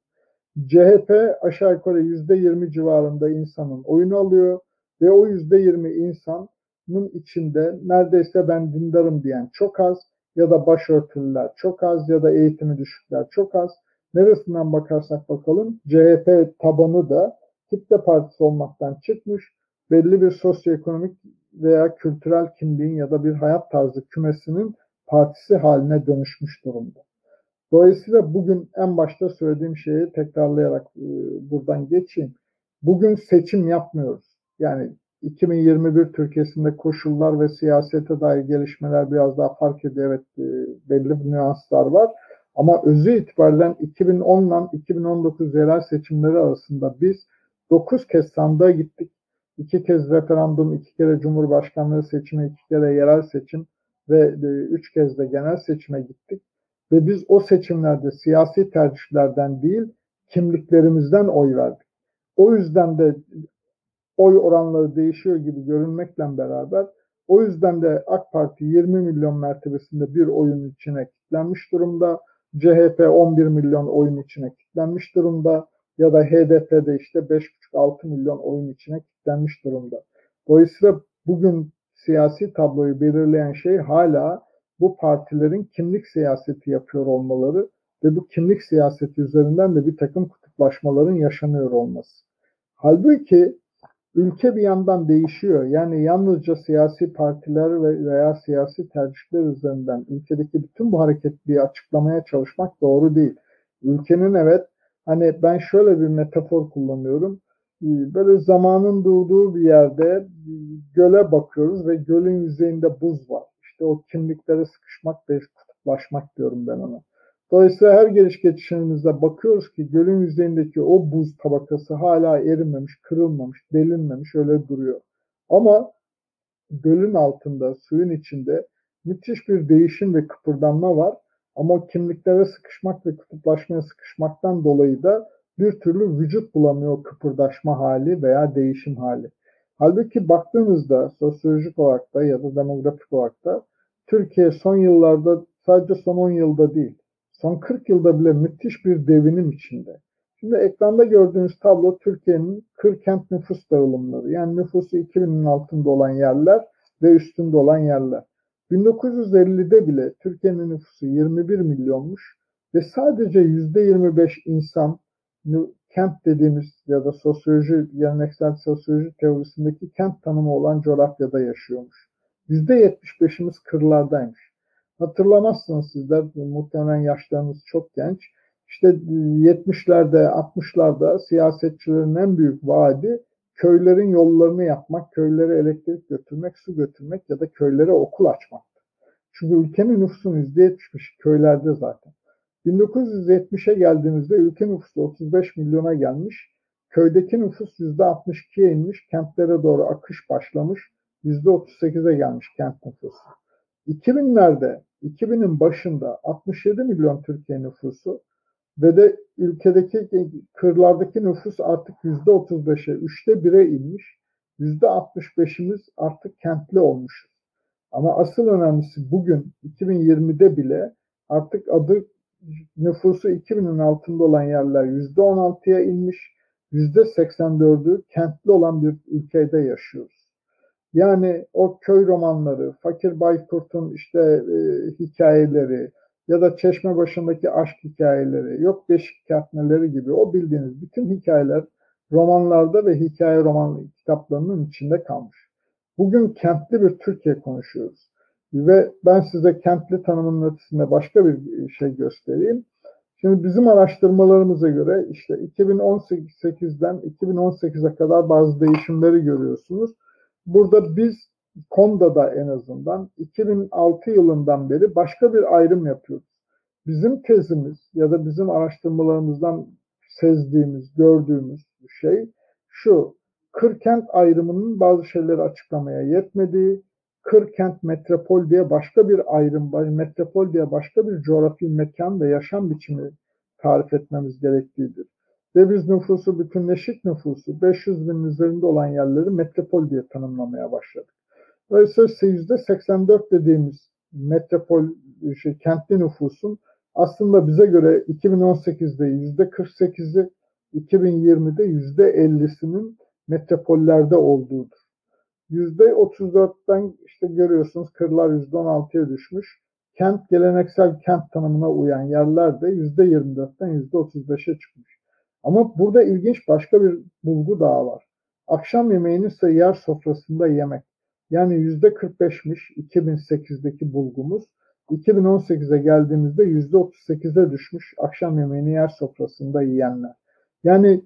CHP aşağı yukarı %20 civarında insanın oyunu alıyor ve o %20 insanın içinde neredeyse ben dindarım diyen çok az ya da başörtülüler çok az ya da eğitimi düşükler çok az. Neresinden bakarsak bakalım CHP tabanı da kitle partisi olmaktan çıkmış. Belli bir sosyoekonomik veya kültürel kimliğin ya da bir hayat tarzı kümesinin partisi haline dönüşmüş durumda. Dolayısıyla bugün en başta söylediğim şeyi tekrarlayarak buradan geçeyim. Bugün seçim yapmıyoruz. Yani 2021 Türkiye'sinde koşullar ve siyasete dair gelişmeler biraz daha fark ediyor. Evet e, belli nüanslar var. Ama özü itibariyle 2010 ile 2019 yerel seçimleri arasında biz 9 kez sandığa gittik. iki kez referandum, iki kere cumhurbaşkanlığı seçimi, iki kere yerel seçim ve e, üç kez de genel seçime gittik. Ve biz o seçimlerde siyasi tercihlerden değil, kimliklerimizden oy verdik. O yüzden de oy oranları değişiyor gibi görünmekle beraber o yüzden de AK Parti 20 milyon mertebesinde bir oyun içine kilitlenmiş durumda. CHP 11 milyon oyun içine kilitlenmiş durumda. Ya da HDP'de işte 5,5-6 milyon oyun içine kilitlenmiş durumda. Dolayısıyla bugün siyasi tabloyu belirleyen şey hala bu partilerin kimlik siyaseti yapıyor olmaları ve bu kimlik siyaseti üzerinden de bir takım kutuplaşmaların yaşanıyor olması. Halbuki ülke bir yandan değişiyor. Yani yalnızca siyasi partiler veya siyasi tercihler üzerinden ülkedeki bütün bu hareketliği açıklamaya çalışmak doğru değil. Ülkenin evet hani ben şöyle bir metafor kullanıyorum. Böyle zamanın durduğu bir yerde göle bakıyoruz ve gölün yüzeyinde buz var. İşte o kimliklere sıkışmak ve kutuplaşmak diyorum ben ona. Dolayısıyla her geliş geçişimizde bakıyoruz ki gölün yüzeyindeki o buz tabakası hala erimemiş, kırılmamış, delinmemiş öyle duruyor. Ama gölün altında, suyun içinde müthiş bir değişim ve kıpırdanma var. Ama kimliklere sıkışmak ve kutuplaşmaya sıkışmaktan dolayı da bir türlü vücut bulamıyor kıpırdaşma hali veya değişim hali. Halbuki baktığımızda sosyolojik olarak da ya da demografik olarak da Türkiye son yıllarda sadece son 10 yılda değil son 40 yılda bile müthiş bir devinim içinde. Şimdi ekranda gördüğünüz tablo Türkiye'nin kır kent nüfus dağılımları. Yani nüfusu 2000'in altında olan yerler ve üstünde olan yerler. 1950'de bile Türkiye'nin nüfusu 21 milyonmuş ve sadece %25 insan kent dediğimiz ya da sosyoloji, geleneksel sosyoloji teorisindeki kent tanımı olan coğrafyada yaşıyormuş. %75'imiz kırlardaymış. Hatırlamazsınız sizler, muhtemelen yaşlarınız çok genç. İşte 70'lerde, 60'larda siyasetçilerin en büyük vaadi köylerin yollarını yapmak, köylere elektrik götürmek, su götürmek ya da köylere okul açmaktı. Çünkü ülkenin nüfusunun %70'i köylerde zaten. 1970'e geldiğimizde ülke nüfusu 35 milyona gelmiş. Köydeki nüfus %62'ye inmiş. Kentlere doğru akış başlamış. %38'e gelmiş kent nüfusu. 2000'lerde, 2000'in başında 67 milyon Türkiye nüfusu ve de ülkedeki kırlardaki nüfus artık %35'e, üçte 1'e inmiş. %65'imiz artık kentli olmuş. Ama asıl önemlisi bugün 2020'de bile artık adı nüfusu 2000'in altında olan yerler %16'ya inmiş, %84'ü kentli olan bir ülkede yaşıyoruz. Yani o köy romanları, Fakir Baykurt'un işte e, hikayeleri ya da Çeşme başındaki aşk hikayeleri, yok Beşik Kertmeleri gibi o bildiğiniz bütün hikayeler romanlarda ve hikaye roman kitaplarının içinde kalmış. Bugün kentli bir Türkiye konuşuyoruz. Ve ben size kentli tanımının ötesinde başka bir şey göstereyim. Şimdi bizim araştırmalarımıza göre işte 2018'den 2018'e kadar bazı değişimleri görüyorsunuz. Burada biz KONDA'da en azından 2006 yılından beri başka bir ayrım yapıyoruz. Bizim tezimiz ya da bizim araştırmalarımızdan sezdiğimiz, gördüğümüz şey şu. Kırkent ayrımının bazı şeyleri açıklamaya yetmediği, kırkent metropol diye başka bir ayrım. Metropol diye başka bir coğrafi mekan ve yaşam biçimi tarif etmemiz gerektiğidir. Ve nüfusu bütünleşik nüfusu 500 bin üzerinde olan yerleri metropol diye tanımlamaya başladık. Dolayısıyla %84 dediğimiz metropol şey, kentli nüfusun aslında bize göre 2018'de %48'i 2020'de %50'sinin metropollerde olduğudur. %34'ten işte görüyorsunuz kırlar %16'ya düşmüş. Kent geleneksel kent tanımına uyan yerler de %24'ten %35'e çıkmış. Ama burada ilginç başka bir bulgu daha var. Akşam yemeğini ise yer sofrasında yemek. Yani %45'miş 2008'deki bulgumuz. 2018'e geldiğimizde %38'e düşmüş akşam yemeğini yer sofrasında yiyenler. Yani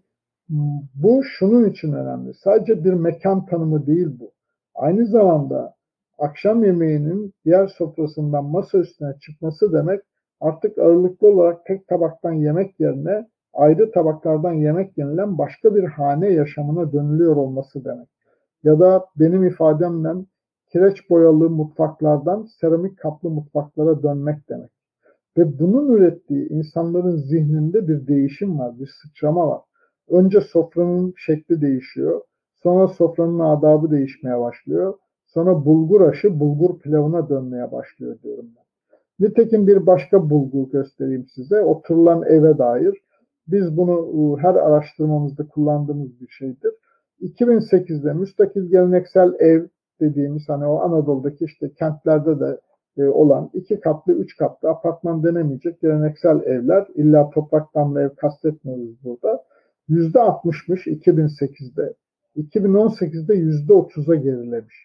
bu şunun için önemli. Sadece bir mekan tanımı değil bu. Aynı zamanda akşam yemeğinin diğer sofrasından masa üstüne çıkması demek artık ağırlıklı olarak tek tabaktan yemek yerine ayrı tabaklardan yemek yenilen başka bir hane yaşamına dönülüyor olması demek. Ya da benim ifademle kireç boyalı mutfaklardan seramik kaplı mutfaklara dönmek demek. Ve bunun ürettiği insanların zihninde bir değişim var, bir sıçrama var. Önce sofranın şekli değişiyor. Sonra sofranın adabı değişmeye başlıyor. Sonra bulgur aşı bulgur pilavına dönmeye başlıyor diyorum ben. Nitekim bir başka bulgu göstereyim size. Oturulan eve dair. Biz bunu ıı, her araştırmamızda kullandığımız bir şeydir. 2008'de müstakil geleneksel ev dediğimiz hani o Anadolu'daki işte kentlerde de e, olan iki katlı, üç katlı apartman denemeyecek geleneksel evler. İlla topraktan ev kastetmiyoruz burada. %60'mış 2008'de. 2018'de %30'a gerilemiş.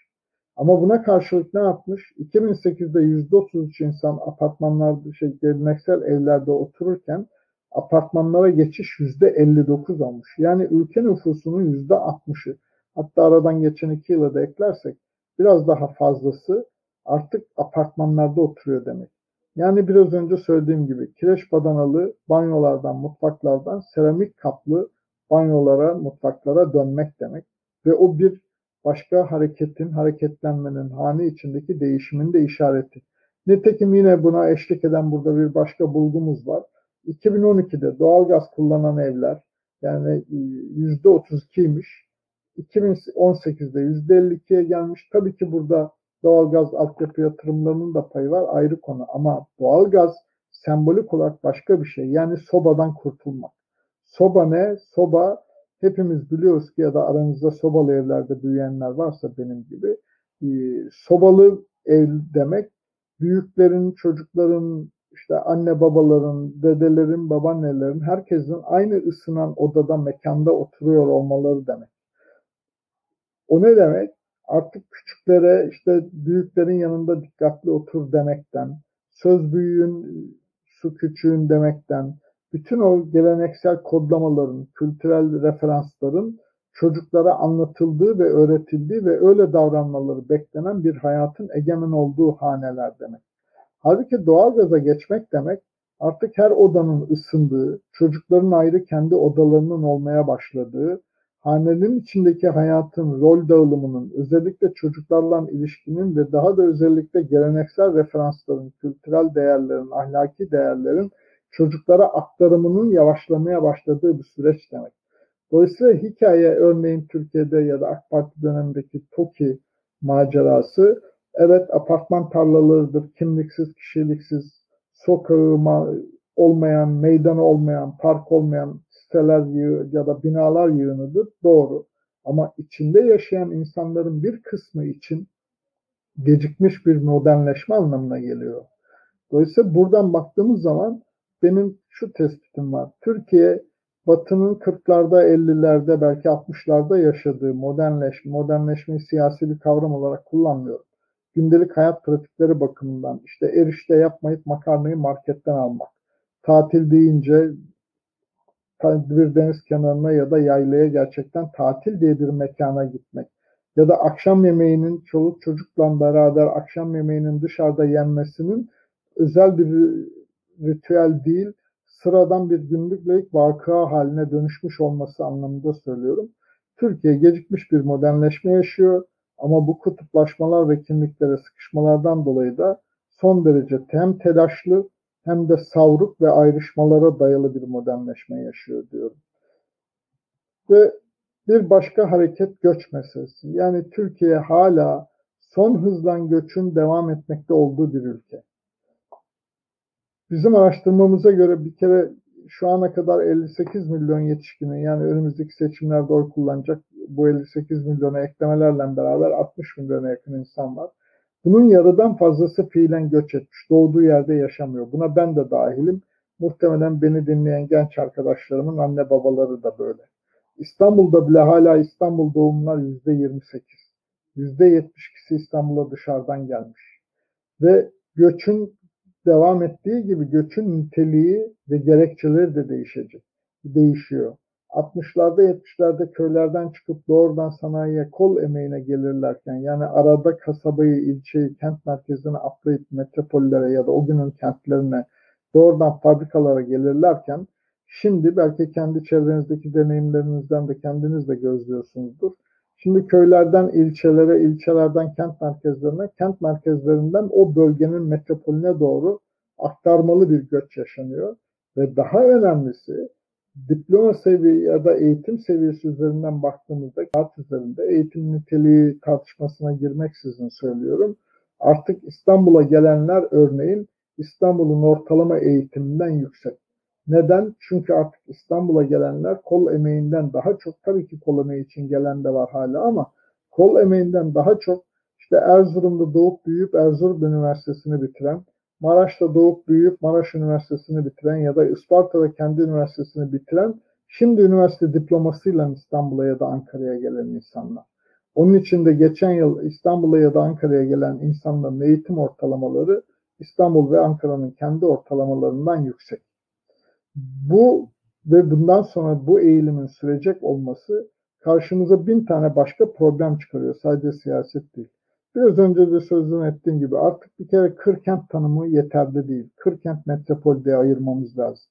Ama buna karşılık ne yapmış? 2008'de %33 insan apartmanlarda, şey, geleneksel evlerde otururken apartmanlara geçiş %59 olmuş. Yani ülke nüfusunun %60'ı hatta aradan geçen iki yıla da eklersek biraz daha fazlası artık apartmanlarda oturuyor demek. Yani biraz önce söylediğim gibi kireç badanalı banyolardan, mutfaklardan seramik kaplı banyolara, mutfaklara dönmek demek. Ve o bir başka hareketin, hareketlenmenin hane içindeki değişimin de işareti. Nitekim yine buna eşlik eden burada bir başka bulgumuz var. 2012'de doğalgaz kullanan evler yani %32'ymiş. 2018'de %52'ye gelmiş. Tabii ki burada doğalgaz altyapı yatırımlarının da payı var ayrı konu ama doğalgaz sembolik olarak başka bir şey. Yani sobadan kurtulmak. Soba ne? Soba hepimiz biliyoruz ki ya da aranızda sobalı evlerde büyüyenler varsa benim gibi e, sobalı ev demek büyüklerin, çocukların, işte anne babaların, dedelerin, babaannelerin, herkesin aynı ısınan odada, mekanda oturuyor olmaları demek. O ne demek? Artık küçüklere işte büyüklerin yanında dikkatli otur demekten, söz büyüğün, su küçüğün demekten, bütün o geleneksel kodlamaların, kültürel referansların çocuklara anlatıldığı ve öğretildiği ve öyle davranmaları beklenen bir hayatın egemen olduğu haneler demek. Halbuki doğalgaza geçmek demek artık her odanın ısındığı, çocukların ayrı kendi odalarının olmaya başladığı, hanenin içindeki hayatın rol dağılımının, özellikle çocuklarla ilişkinin ve daha da özellikle geleneksel referansların, kültürel değerlerin, ahlaki değerlerin çocuklara aktarımının yavaşlamaya başladığı bir süreç demek. Dolayısıyla hikaye örneğin Türkiye'de ya da AK Parti dönemindeki TOKİ macerası evet apartman tarlalarıdır, kimliksiz, kişiliksiz, sokağı olmayan, meydanı olmayan, park olmayan siteler ya da binalar yığınıdır. Doğru. Ama içinde yaşayan insanların bir kısmı için gecikmiş bir modernleşme anlamına geliyor. Dolayısıyla buradan baktığımız zaman benim şu tespitim var. Türkiye Batı'nın 40'larda, 50'lerde, belki 60'larda yaşadığı modernleşme, modernleşmeyi siyasi bir kavram olarak kullanmıyorum. Gündelik hayat pratikleri bakımından işte erişte yapmayıp makarnayı marketten almak. Tatil deyince bir deniz kenarına ya da yaylaya gerçekten tatil diye bir mekana gitmek. Ya da akşam yemeğinin çoluk çocukla beraber akşam yemeğinin dışarıda yenmesinin özel bir ritüel değil, sıradan bir günlük vaka haline dönüşmüş olması anlamında söylüyorum. Türkiye gecikmiş bir modernleşme yaşıyor ama bu kutuplaşmalar ve kimliklere sıkışmalardan dolayı da son derece hem telaşlı hem de savruk ve ayrışmalara dayalı bir modernleşme yaşıyor diyorum. Ve bir başka hareket göç meselesi. Yani Türkiye hala son hızlan göçün devam etmekte olduğu bir ülke. Bizim araştırmamıza göre bir kere şu ana kadar 58 milyon yetişkinin yani önümüzdeki seçimlerde oy kullanacak bu 58 milyona eklemelerle beraber 60 milyona yakın insan var. Bunun yarıdan fazlası fiilen göç etmiş. Doğduğu yerde yaşamıyor. Buna ben de dahilim. Muhtemelen beni dinleyen genç arkadaşlarımın anne babaları da böyle. İstanbul'da bile hala İstanbul doğumlar yüzde 28. Yüzde 72'si İstanbul'a dışarıdan gelmiş. Ve göçün devam ettiği gibi göçün niteliği ve gerekçeleri de değişecek. Değişiyor. 60'larda 70'lerde köylerden çıkıp doğrudan sanayiye kol emeğine gelirlerken yani arada kasabayı, ilçeyi, kent merkezine atlayıp metropollere ya da o günün kentlerine doğrudan fabrikalara gelirlerken şimdi belki kendi çevrenizdeki deneyimlerinizden de kendiniz de gözlüyorsunuzdur. Şimdi köylerden ilçelere, ilçelerden kent merkezlerine, kent merkezlerinden o bölgenin metropolüne doğru aktarmalı bir göç yaşanıyor. Ve daha önemlisi diploma seviye ya da eğitim seviyesi üzerinden baktığımızda kağıt üzerinde eğitim niteliği tartışmasına girmeksizin söylüyorum. Artık İstanbul'a gelenler örneğin İstanbul'un ortalama eğitiminden yüksek. Neden? Çünkü artık İstanbul'a gelenler kol emeğinden daha çok tabii ki kol emeği için gelen de var hala ama kol emeğinden daha çok işte Erzurum'da doğup büyüyüp Erzurum Üniversitesi'ni bitiren, Maraş'ta doğup büyüyüp Maraş Üniversitesi'ni bitiren ya da Isparta'da kendi üniversitesini bitiren şimdi üniversite diplomasıyla İstanbul'a ya da Ankara'ya gelen insanlar. Onun için de geçen yıl İstanbul'a ya da Ankara'ya gelen insanların eğitim ortalamaları İstanbul ve Ankara'nın kendi ortalamalarından yüksek. Bu ve bundan sonra bu eğilimin sürecek olması karşımıza bin tane başka problem çıkarıyor. Sadece siyaset değil. Biraz önce de sözünü ettiğim gibi artık bir kere kırkent tanımı yeterli değil. Kırkent metropol diye ayırmamız lazım.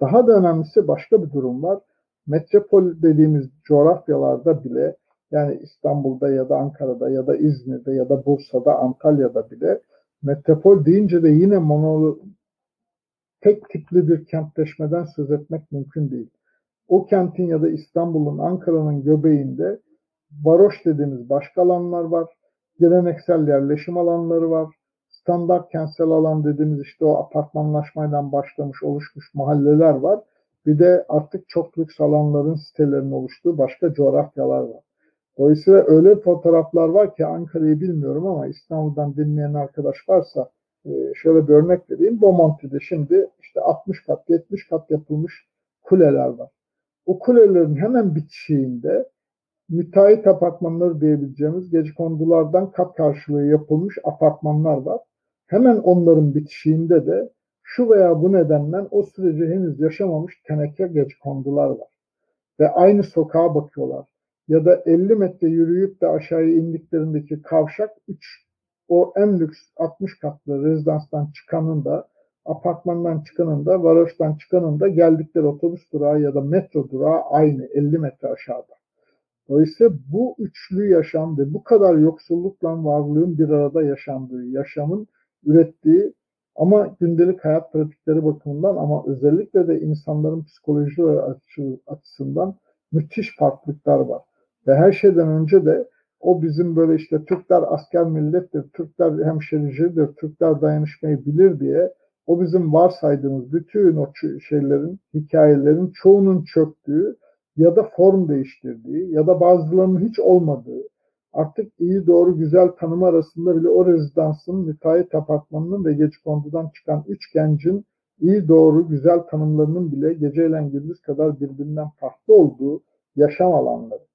Daha da önemlisi başka bir durum var. Metropol dediğimiz coğrafyalarda bile yani İstanbul'da ya da Ankara'da ya da İzmir'de ya da Bursa'da, Antalya'da bile metropol deyince de yine mono, tek tipli bir kentleşmeden söz etmek mümkün değil. O kentin ya da İstanbul'un, Ankara'nın göbeğinde varoş dediğimiz başka alanlar var. Geleneksel yerleşim alanları var. Standart kentsel alan dediğimiz işte o apartmanlaşmayla başlamış oluşmuş mahalleler var. Bir de artık çok lüks alanların sitelerinin oluştuğu başka coğrafyalar var. Dolayısıyla öyle fotoğraflar var ki Ankara'yı bilmiyorum ama İstanbul'dan dinleyen arkadaş varsa şöyle bir örnek vereyim. Bomonti'de şimdi işte 60 kat, 70 kat yapılmış kuleler var. O kulelerin hemen bitişiğinde müteahhit apartmanları diyebileceğimiz gece kondulardan kat karşılığı yapılmış apartmanlar var. Hemen onların bitişiğinde de şu veya bu nedenden o süreci henüz yaşamamış teneke gece kondular var. Ve aynı sokağa bakıyorlar. Ya da 50 metre yürüyüp de aşağıya indiklerindeki kavşak 3 o en lüks 60 katlı rezidanstan çıkanın da apartmandan çıkanın da varoştan çıkanın da geldikleri otobüs durağı ya da metro durağı aynı 50 metre aşağıda. Dolayısıyla bu üçlü yaşam ve bu kadar yoksullukla varlığın bir arada yaşandığı, yaşamın ürettiği ama gündelik hayat pratikleri bakımından ama özellikle de insanların psikolojileri açısından müthiş farklılıklar var. Ve her şeyden önce de o bizim böyle işte Türkler asker millettir, Türkler hemşericidir, Türkler dayanışmayı bilir diye o bizim varsaydığımız bütün o şeylerin, hikayelerin çoğunun çöktüğü ya da form değiştirdiği ya da bazılarının hiç olmadığı artık iyi doğru güzel tanımı arasında bile o rezidansın müteahhit apartmanının ve gece kondudan çıkan üç gencin iyi doğru güzel tanımlarının bile geceyle gündüz kadar birbirinden farklı olduğu yaşam alanları.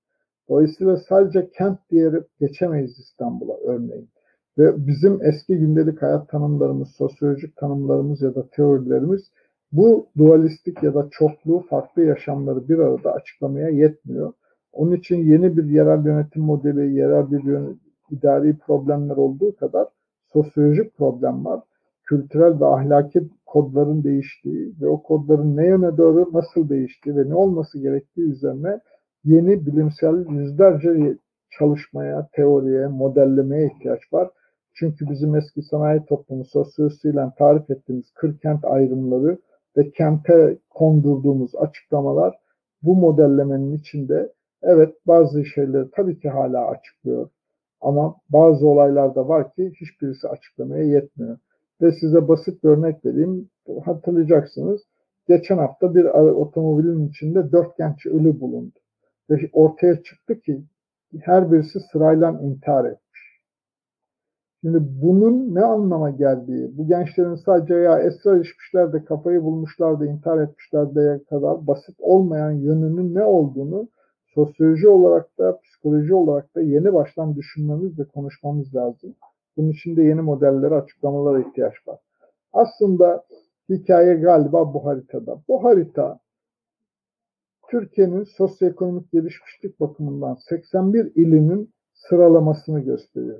Dolayısıyla sadece kent diyerek geçemeyiz İstanbul'a örneğin. Ve bizim eski gündelik hayat tanımlarımız, sosyolojik tanımlarımız ya da teorilerimiz bu dualistik ya da çokluğu farklı yaşamları bir arada açıklamaya yetmiyor. Onun için yeni bir yerel yönetim modeli, yerel bir yön, idari problemler olduğu kadar sosyolojik problem var. Kültürel ve ahlaki kodların değiştiği ve o kodların ne yöne doğru nasıl değiştiği ve ne olması gerektiği üzerine yeni bilimsel yüzlerce çalışmaya, teoriye, modellemeye ihtiyaç var. Çünkü bizim eski sanayi toplumu sosyolojisiyle tarif ettiğimiz kır kent ayrımları ve kente kondurduğumuz açıklamalar bu modellemenin içinde evet bazı şeyleri tabii ki hala açıklıyor. Ama bazı olaylar da var ki hiçbirisi açıklamaya yetmiyor. Ve size basit bir örnek vereyim. Hatırlayacaksınız. Geçen hafta bir otomobilin içinde dört genç ölü bulundu. Ve ortaya çıktı ki her birisi sırayla intihar etmiş. Şimdi bunun ne anlama geldiği, bu gençlerin sadece ya esrar içmişler de kafayı bulmuşlar da intihar etmişler de kadar basit olmayan yönünün ne olduğunu sosyoloji olarak da psikoloji olarak da yeni baştan düşünmemiz ve konuşmamız lazım. Bunun için de yeni modellere, açıklamalara ihtiyaç var. Aslında hikaye galiba bu haritada. Bu harita Türkiye'nin sosyoekonomik gelişmişlik bakımından 81 ilinin sıralamasını gösteriyor.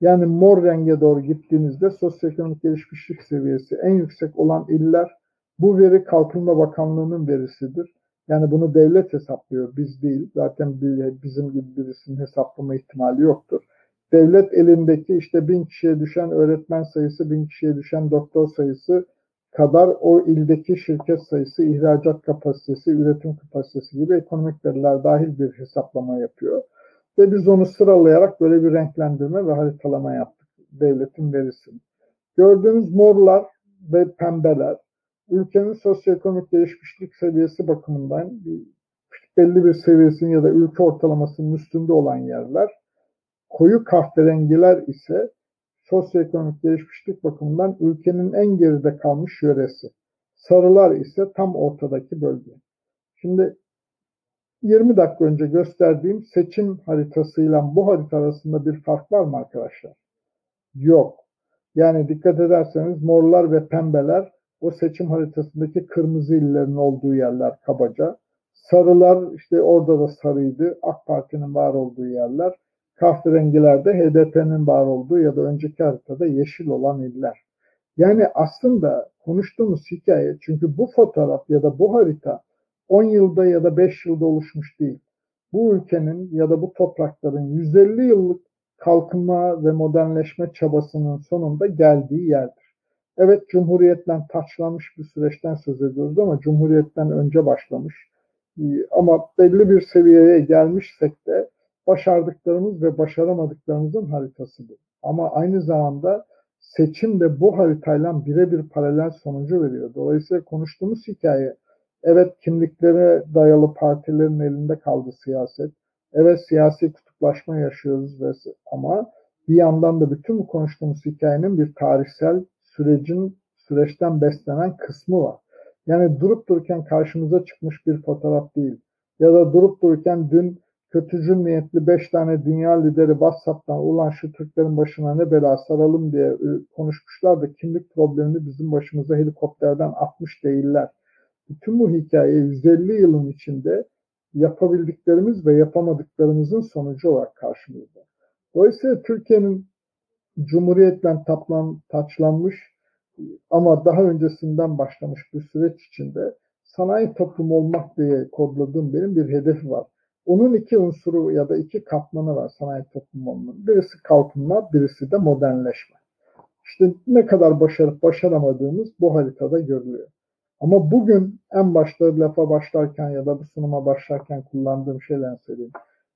Yani mor renge doğru gittiğinizde sosyoekonomik gelişmişlik seviyesi en yüksek olan iller bu veri Kalkınma Bakanlığı'nın verisidir. Yani bunu devlet hesaplıyor, biz değil. Zaten bizim gibi birisinin hesaplama ihtimali yoktur. Devlet elindeki işte bin kişiye düşen öğretmen sayısı, bin kişiye düşen doktor sayısı kadar o ildeki şirket sayısı, ihracat kapasitesi, üretim kapasitesi gibi ekonomik veriler dahil bir hesaplama yapıyor. Ve biz onu sıralayarak böyle bir renklendirme ve haritalama yaptık devletin verisini. Gördüğünüz morlar ve pembeler ülkenin sosyoekonomik gelişmişlik seviyesi bakımından belli bir seviyesinin ya da ülke ortalamasının üstünde olan yerler. Koyu kahverengiler ise sosyoekonomik gelişmişlik bakımından ülkenin en geride kalmış yöresi. Sarılar ise tam ortadaki bölge. Şimdi 20 dakika önce gösterdiğim seçim haritasıyla bu harita arasında bir fark var mı arkadaşlar? Yok. Yani dikkat ederseniz morlar ve pembeler o seçim haritasındaki kırmızı illerin olduğu yerler kabaca. Sarılar işte orada da sarıydı. AK Parti'nin var olduğu yerler kahverengilerde HDP'nin var olduğu ya da önceki haritada yeşil olan iller. Yani aslında konuştuğumuz hikaye çünkü bu fotoğraf ya da bu harita 10 yılda ya da 5 yılda oluşmuş değil. Bu ülkenin ya da bu toprakların 150 yıllık kalkınma ve modernleşme çabasının sonunda geldiği yerdir. Evet Cumhuriyet'ten taçlanmış bir süreçten söz ediyoruz ama Cumhuriyet'ten önce başlamış. Ama belli bir seviyeye gelmişsek de başardıklarımız ve başaramadıklarımızın haritası. Ama aynı zamanda seçim de bu haritayla birebir paralel sonucu veriyor. Dolayısıyla konuştuğumuz hikaye evet kimliklere dayalı partilerin elinde kaldı siyaset. Evet siyasi kutuplaşma yaşıyoruz ve ama bir yandan da bütün bu konuştuğumuz hikayenin bir tarihsel sürecin süreçten beslenen kısmı var. Yani durup dururken karşımıza çıkmış bir fotoğraf değil. Ya da durup dururken dün kötücül niyetli beş tane dünya lideri WhatsApp'tan ulan şu Türklerin başına ne bela saralım diye e, konuşmuşlar da kimlik problemini bizim başımıza helikopterden atmış değiller. Bütün bu hikaye 150 yılın içinde yapabildiklerimiz ve yapamadıklarımızın sonucu olarak karşımızda. Dolayısıyla Türkiye'nin Cumhuriyet'ten taplan, taçlanmış ama daha öncesinden başlamış bir süreç içinde sanayi toplumu olmak diye kodladığım benim bir hedefi var. Onun iki unsuru ya da iki katmanı var sanayi toplumu olmanın. Birisi kalkınma, birisi de modernleşme. İşte ne kadar başarıp başaramadığımız bu haritada görülüyor. Ama bugün en başta lafa başlarken ya da bu sunuma başlarken kullandığım şeyler söyleyeyim.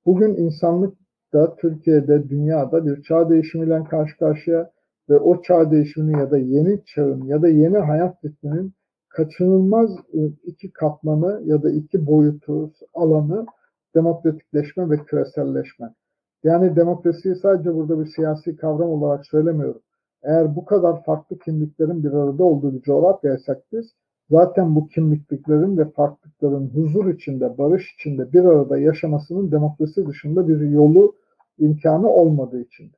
Bugün insanlık da Türkiye'de, dünyada bir çağ değişimiyle karşı karşıya ve o çağ değişimini ya da yeni çağın ya da yeni hayat ritminin kaçınılmaz iki katmanı ya da iki boyutu alanı demokratikleşme ve küreselleşme. Yani demokrasiyi sadece burada bir siyasi kavram olarak söylemiyorum. Eğer bu kadar farklı kimliklerin bir arada olduğu bir coğrafyaysak biz zaten bu kimlikliklerin ve farklılıkların huzur içinde, barış içinde bir arada yaşamasının demokrasi dışında bir yolu, imkanı olmadığı için.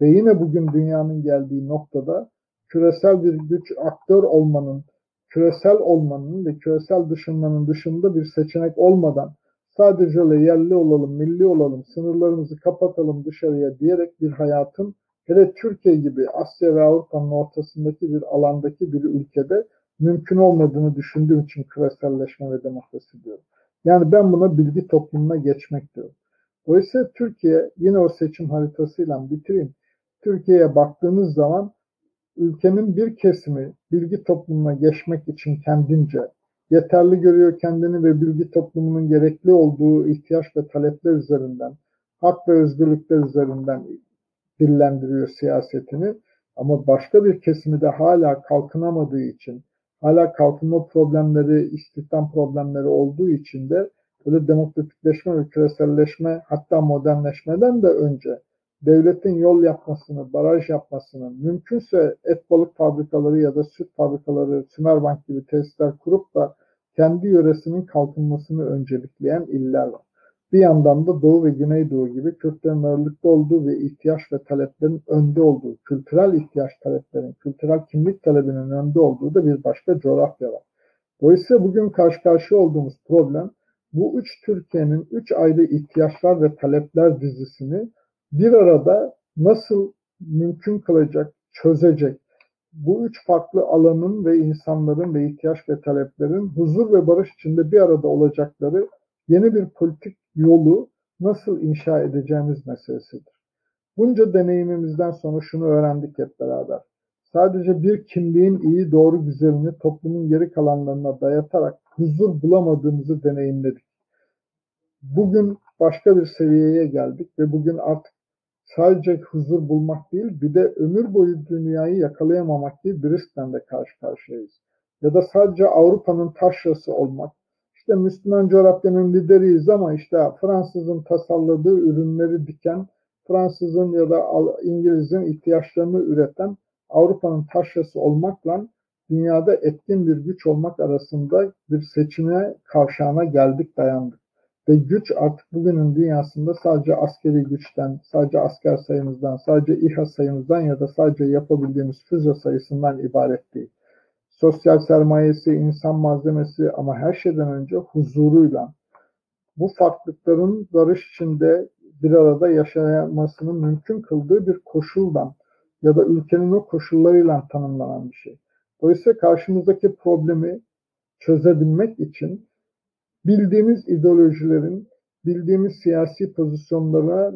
Ve yine bugün dünyanın geldiği noktada küresel bir güç aktör olmanın, küresel olmanın ve küresel dışınmanın dışında bir seçenek olmadan sadece yerli olalım, milli olalım, sınırlarımızı kapatalım dışarıya diyerek bir hayatın hele Türkiye gibi Asya ve Avrupa'nın ortasındaki bir alandaki bir ülkede mümkün olmadığını düşündüğüm için küreselleşme ve demokrasi diyorum. Yani ben buna bilgi toplumuna geçmek diyorum. Dolayısıyla Türkiye yine o seçim haritasıyla bitireyim. Türkiye'ye baktığınız zaman ülkenin bir kesimi bilgi toplumuna geçmek için kendince yeterli görüyor kendini ve bilgi toplumunun gerekli olduğu ihtiyaç ve talepler üzerinden, hak ve özgürlükler üzerinden dillendiriyor siyasetini. Ama başka bir kesimi de hala kalkınamadığı için, hala kalkınma problemleri, istihdam problemleri olduğu için de böyle demokratikleşme ve küreselleşme hatta modernleşmeden de önce devletin yol yapmasını, baraj yapmasını, mümkünse et balık fabrikaları ya da süt fabrikaları, Sümerbank gibi tesisler kurup da kendi yöresinin kalkınmasını öncelikleyen iller var. Bir yandan da Doğu ve Güneydoğu gibi Kürtlerin ağırlıkta olduğu ve ihtiyaç ve taleplerin önde olduğu, kültürel ihtiyaç taleplerin, kültürel kimlik talebinin önde olduğu da bir başka coğrafya var. Dolayısıyla bugün karşı karşıya olduğumuz problem bu üç Türkiye'nin üç ayrı ihtiyaçlar ve talepler dizisini bir arada nasıl mümkün kılacak, çözecek, bu üç farklı alanın ve insanların ve ihtiyaç ve taleplerin huzur ve barış içinde bir arada olacakları yeni bir politik yolu nasıl inşa edeceğimiz meselesidir. Bunca deneyimimizden sonra şunu öğrendik hep beraber. Sadece bir kimliğin iyi, doğru, güzelini toplumun geri kalanlarına dayatarak huzur bulamadığımızı deneyimledik. Bugün başka bir seviyeye geldik ve bugün artık sadece huzur bulmak değil bir de ömür boyu dünyayı yakalayamamak gibi bir riskten de karşı karşıyayız. Ya da sadece Avrupa'nın taşrası olmak. İşte Müslüman coğrafyanın lideriyiz ama işte Fransızın tasarladığı ürünleri diken, Fransızın ya da İngiliz'in ihtiyaçlarını üreten Avrupa'nın taşrası olmakla dünyada etkin bir güç olmak arasında bir seçime kavşağına geldik dayandık. Ve güç artık bugünün dünyasında sadece askeri güçten, sadece asker sayımızdan, sadece İHA sayımızdan ya da sadece yapabildiğimiz füze sayısından ibaret değil. Sosyal sermayesi, insan malzemesi ama her şeyden önce huzuruyla bu farklılıkların barış içinde bir arada yaşamasının mümkün kıldığı bir koşuldan ya da ülkenin o koşullarıyla tanımlanan bir şey. Dolayısıyla karşımızdaki problemi çözebilmek için bildiğimiz ideolojilerin, bildiğimiz siyasi pozisyonlara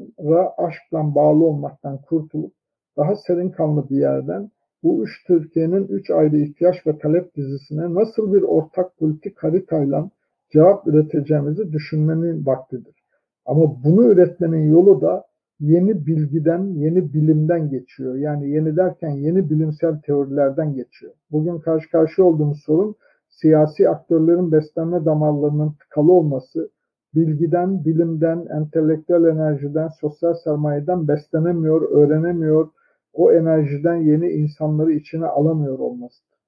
aşkla bağlı olmaktan kurtulup daha serin kanlı bir yerden bu üç Türkiye'nin üç ayrı ihtiyaç ve talep dizisine nasıl bir ortak politik haritayla cevap üreteceğimizi düşünmenin vaktidir. Ama bunu üretmenin yolu da yeni bilgiden, yeni bilimden geçiyor. Yani yeni derken yeni bilimsel teorilerden geçiyor. Bugün karşı karşıya olduğumuz sorun siyasi aktörlerin beslenme damarlarının tıkalı olması, bilgiden, bilimden, entelektüel enerjiden, sosyal sermayeden beslenemiyor, öğrenemiyor, o enerjiden yeni insanları içine alamıyor olmasıdır.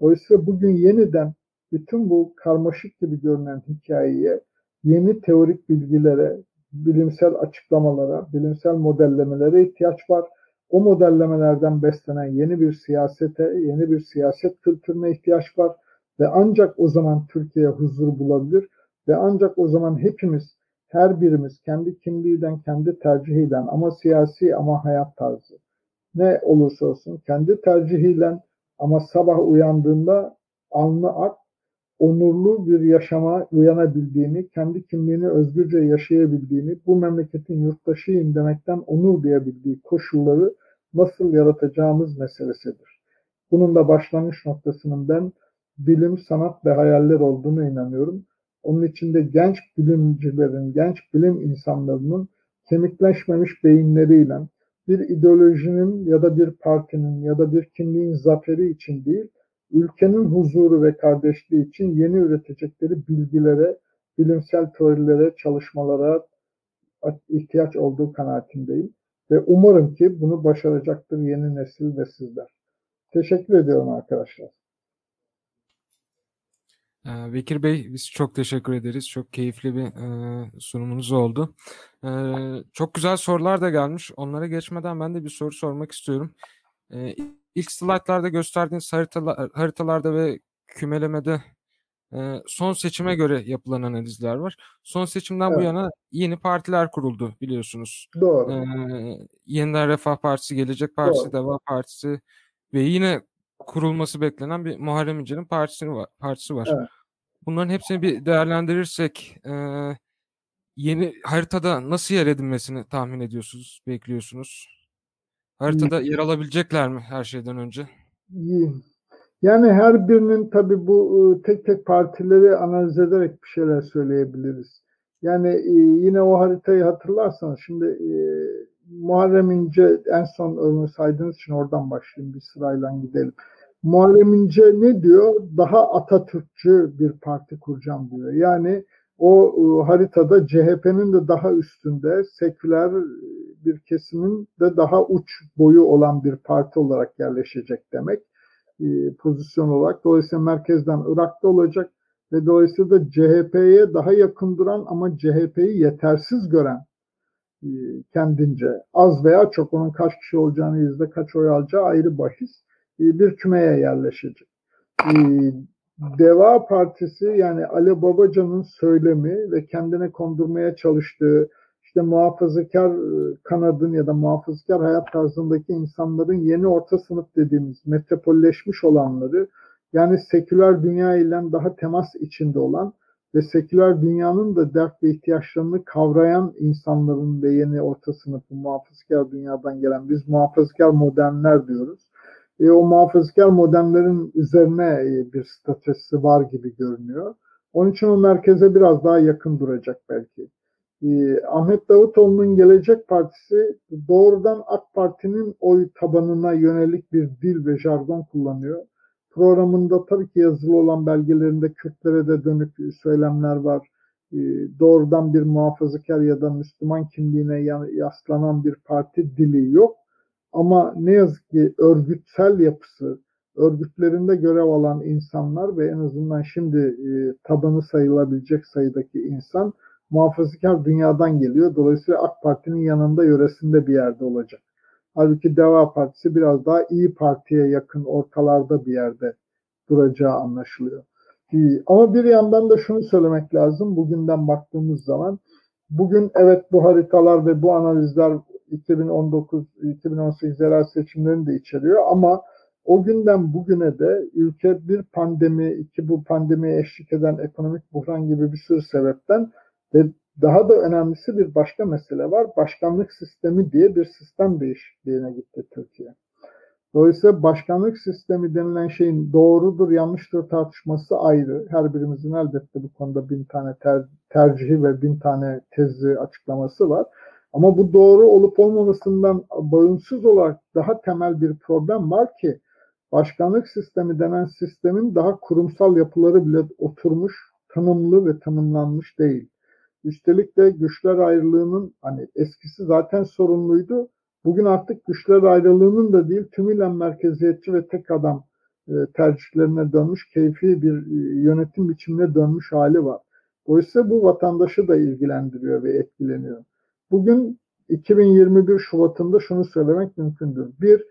Dolayısıyla bugün yeniden bütün bu karmaşık gibi görünen hikayeye yeni teorik bilgilere, bilimsel açıklamalara, bilimsel modellemelere ihtiyaç var. O modellemelerden beslenen yeni bir siyasete, yeni bir siyaset kültürüne ihtiyaç var ve ancak o zaman Türkiye huzur bulabilir ve ancak o zaman hepimiz, her birimiz kendi kimliğinden, kendi tercihiyle ama siyasi ama hayat tarzı ne olursa olsun kendi tercihiyle ama sabah uyandığında alnı ak, onurlu bir yaşama uyanabildiğini, kendi kimliğini özgürce yaşayabildiğini, bu memleketin yurttaşıyım demekten onur duyabildiği koşulları nasıl yaratacağımız meselesidir. Bunun da başlangıç noktasının ben bilim, sanat ve hayaller olduğunu inanıyorum. Onun içinde genç bilimcilerin, genç bilim insanlarının kemikleşmemiş beyinleriyle bir ideolojinin ya da bir partinin ya da bir kimliğin zaferi için değil, ülkenin huzuru ve kardeşliği için yeni üretecekleri bilgilere, bilimsel teorilere, çalışmalara ihtiyaç olduğu kanaatindeyim. Ve umarım ki bunu başaracaktır yeni nesil ve sizler. Teşekkür ediyorum arkadaşlar. Ee, Bekir Bey biz çok teşekkür ederiz. Çok keyifli bir e, sunumunuz oldu. E, çok güzel sorular da gelmiş. Onlara geçmeden ben de bir soru sormak istiyorum. E, ilk slaytlarda gösterdiğiniz haritalar, haritalarda ve kümelemede e, son seçime göre yapılan analizler var. Son seçimden evet. bu yana yeni partiler kuruldu biliyorsunuz. Doğru. E, Yeniden Refah Partisi, Gelecek Partisi, Doğru. Deva Partisi ve yine kurulması beklenen bir Muharrem İnce'nin partisi var. Partisi var. Evet. Bunların hepsini bir değerlendirirsek e, yeni haritada nasıl yer edinmesini tahmin ediyorsunuz, bekliyorsunuz? Haritada yer alabilecekler mi her şeyden önce? Yani her birinin tabii bu tek tek partileri analiz ederek bir şeyler söyleyebiliriz. Yani yine o haritayı hatırlarsanız şimdi Muharrem İnce en son onu saydığınız için oradan başlayayım bir sırayla gidelim. Muharrem İnce ne diyor? Daha Atatürkçü bir parti kuracağım diyor. Yani o e, haritada CHP'nin de daha üstünde seküler bir kesimin de daha uç boyu olan bir parti olarak yerleşecek demek e, pozisyon olarak. Dolayısıyla merkezden Irak'ta olacak ve dolayısıyla da CHP'ye daha yakın duran ama CHP'yi yetersiz gören e, kendince az veya çok onun kaç kişi olacağını yüzde kaç oy alacağı ayrı bahis e, bir kümeye yerleşecek. E, Deva Partisi yani Ali Babacan'ın söylemi ve kendine kondurmaya çalıştığı işte muhafazakar e, kanadın ya da muhafazakar hayat tarzındaki insanların yeni orta sınıf dediğimiz metropolleşmiş olanları yani seküler dünya ile daha temas içinde olan ve seküler dünyanın da dert ve ihtiyaçlarını kavrayan insanların ve yeni orta sınıfı muhafazakar dünyadan gelen biz muhafazakar modernler diyoruz e, o muhafazakar modemlerin üzerine e, bir statüsü var gibi görünüyor. Onun için o merkeze biraz daha yakın duracak belki. E, Ahmet Davutoğlu'nun Gelecek Partisi doğrudan AK Parti'nin oy tabanına yönelik bir dil ve jargon kullanıyor. Programında tabii ki yazılı olan belgelerinde Kürtlere de dönük söylemler var. E, doğrudan bir muhafazakar ya da Müslüman kimliğine yaslanan bir parti dili yok. Ama ne yazık ki örgütsel yapısı, örgütlerinde görev alan insanlar ve en azından şimdi e, tabanı sayılabilecek sayıdaki insan muhafazakar dünyadan geliyor. Dolayısıyla AK Parti'nin yanında yöresinde bir yerde olacak. Halbuki Deva Partisi biraz daha iyi Parti'ye yakın ortalarda bir yerde duracağı anlaşılıyor. Ama bir yandan da şunu söylemek lazım. Bugünden baktığımız zaman bugün evet bu haritalar ve bu analizler 2019-2018 yerel seçimlerini de içeriyor ama o günden bugüne de ülke bir pandemi, iki bu pandemiye eşlik eden ekonomik buhran gibi bir sürü sebepten ve daha da önemlisi bir başka mesele var. Başkanlık sistemi diye bir sistem değişikliğine gitti Türkiye. Dolayısıyla başkanlık sistemi denilen şeyin doğrudur, yanlıştır tartışması ayrı. Her birimizin elbette bu konuda bin tane ter, tercihi ve bin tane tezi açıklaması var. Ama bu doğru olup olmamasından bağımsız olarak daha temel bir problem var ki başkanlık sistemi denen sistemin daha kurumsal yapıları bile oturmuş, tanımlı ve tanımlanmış değil. Üstelik de güçler ayrılığının hani eskisi zaten sorunluydu. Bugün artık güçler ayrılığının da değil tümüyle merkeziyetçi ve tek adam e, tercihlerine dönmüş, keyfi bir e, yönetim biçimine dönmüş hali var. Dolayısıyla bu vatandaşı da ilgilendiriyor ve etkileniyor. Bugün 2021 Şubat'ında şunu söylemek mümkündür. Bir,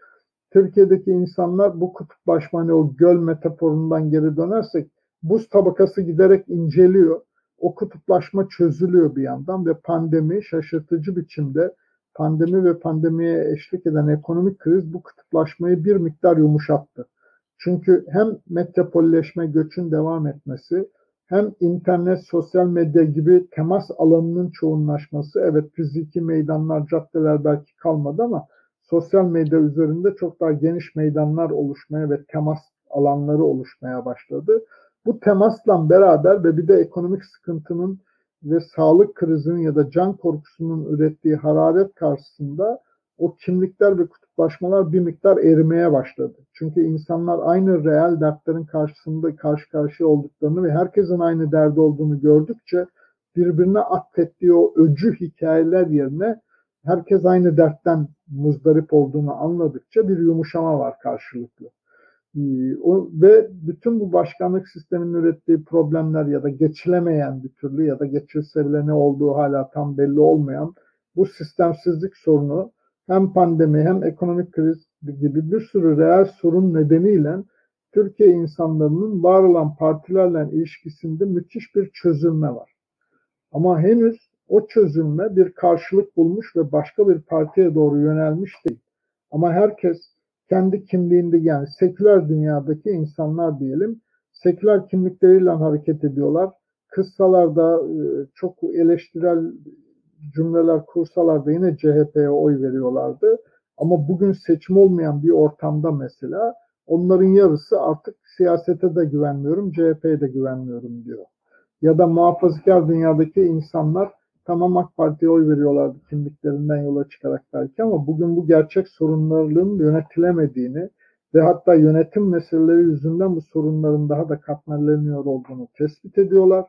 Türkiye'deki insanlar bu kutuplaşma hani o göl metaforundan geri dönersek buz tabakası giderek inceliyor. O kutuplaşma çözülüyor bir yandan ve pandemi şaşırtıcı biçimde pandemi ve pandemiye eşlik eden ekonomik kriz bu kutuplaşmayı bir miktar yumuşattı. Çünkü hem metropolleşme göçün devam etmesi hem internet, sosyal medya gibi temas alanının çoğunlaşması, evet fiziki meydanlar, caddeler belki kalmadı ama sosyal medya üzerinde çok daha geniş meydanlar oluşmaya ve temas alanları oluşmaya başladı. Bu temasla beraber ve bir de ekonomik sıkıntının ve sağlık krizinin ya da can korkusunun ürettiği hararet karşısında o kimlikler ve kutuplaşmalar bir miktar erimeye başladı. Çünkü insanlar aynı reel dertlerin karşısında karşı karşıya olduklarını ve herkesin aynı derdi olduğunu gördükçe birbirine atfettiği o öcü hikayeler yerine herkes aynı dertten muzdarip olduğunu anladıkça bir yumuşama var karşılıklı. Ee, o, ve bütün bu başkanlık sisteminin ürettiği problemler ya da geçilemeyen bir türlü ya da geçilse ne olduğu hala tam belli olmayan bu sistemsizlik sorunu hem pandemi hem ekonomik kriz gibi bir sürü reel sorun nedeniyle Türkiye insanlarının var olan partilerle ilişkisinde müthiş bir çözülme var. Ama henüz o çözülme bir karşılık bulmuş ve başka bir partiye doğru yönelmiş değil. Ama herkes kendi kimliğinde yani seküler dünyadaki insanlar diyelim seküler kimlikleriyle hareket ediyorlar. Kıssalar da e, çok eleştirel cümleler kursalar da yine CHP'ye oy veriyorlardı. Ama bugün seçim olmayan bir ortamda mesela onların yarısı artık siyasete de güvenmiyorum, CHP'ye de güvenmiyorum diyor. Ya da muhafazakar dünyadaki insanlar tamam AK Parti'ye oy veriyorlardı kimliklerinden yola çıkarak belki ama bugün bu gerçek sorunların yönetilemediğini ve hatta yönetim meseleleri yüzünden bu sorunların daha da katmerleniyor olduğunu tespit ediyorlar.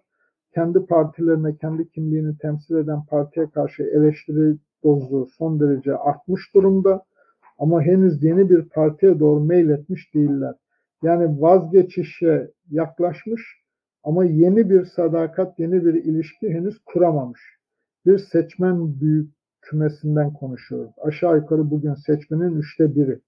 Kendi partilerine, kendi kimliğini temsil eden partiye karşı eleştiri dozu son derece artmış durumda. Ama henüz yeni bir partiye doğru meyletmiş değiller. Yani vazgeçişe yaklaşmış ama yeni bir sadakat, yeni bir ilişki henüz kuramamış bir seçmen büyük kümesinden konuşuyoruz. Aşağı yukarı bugün seçmenin üçte biri.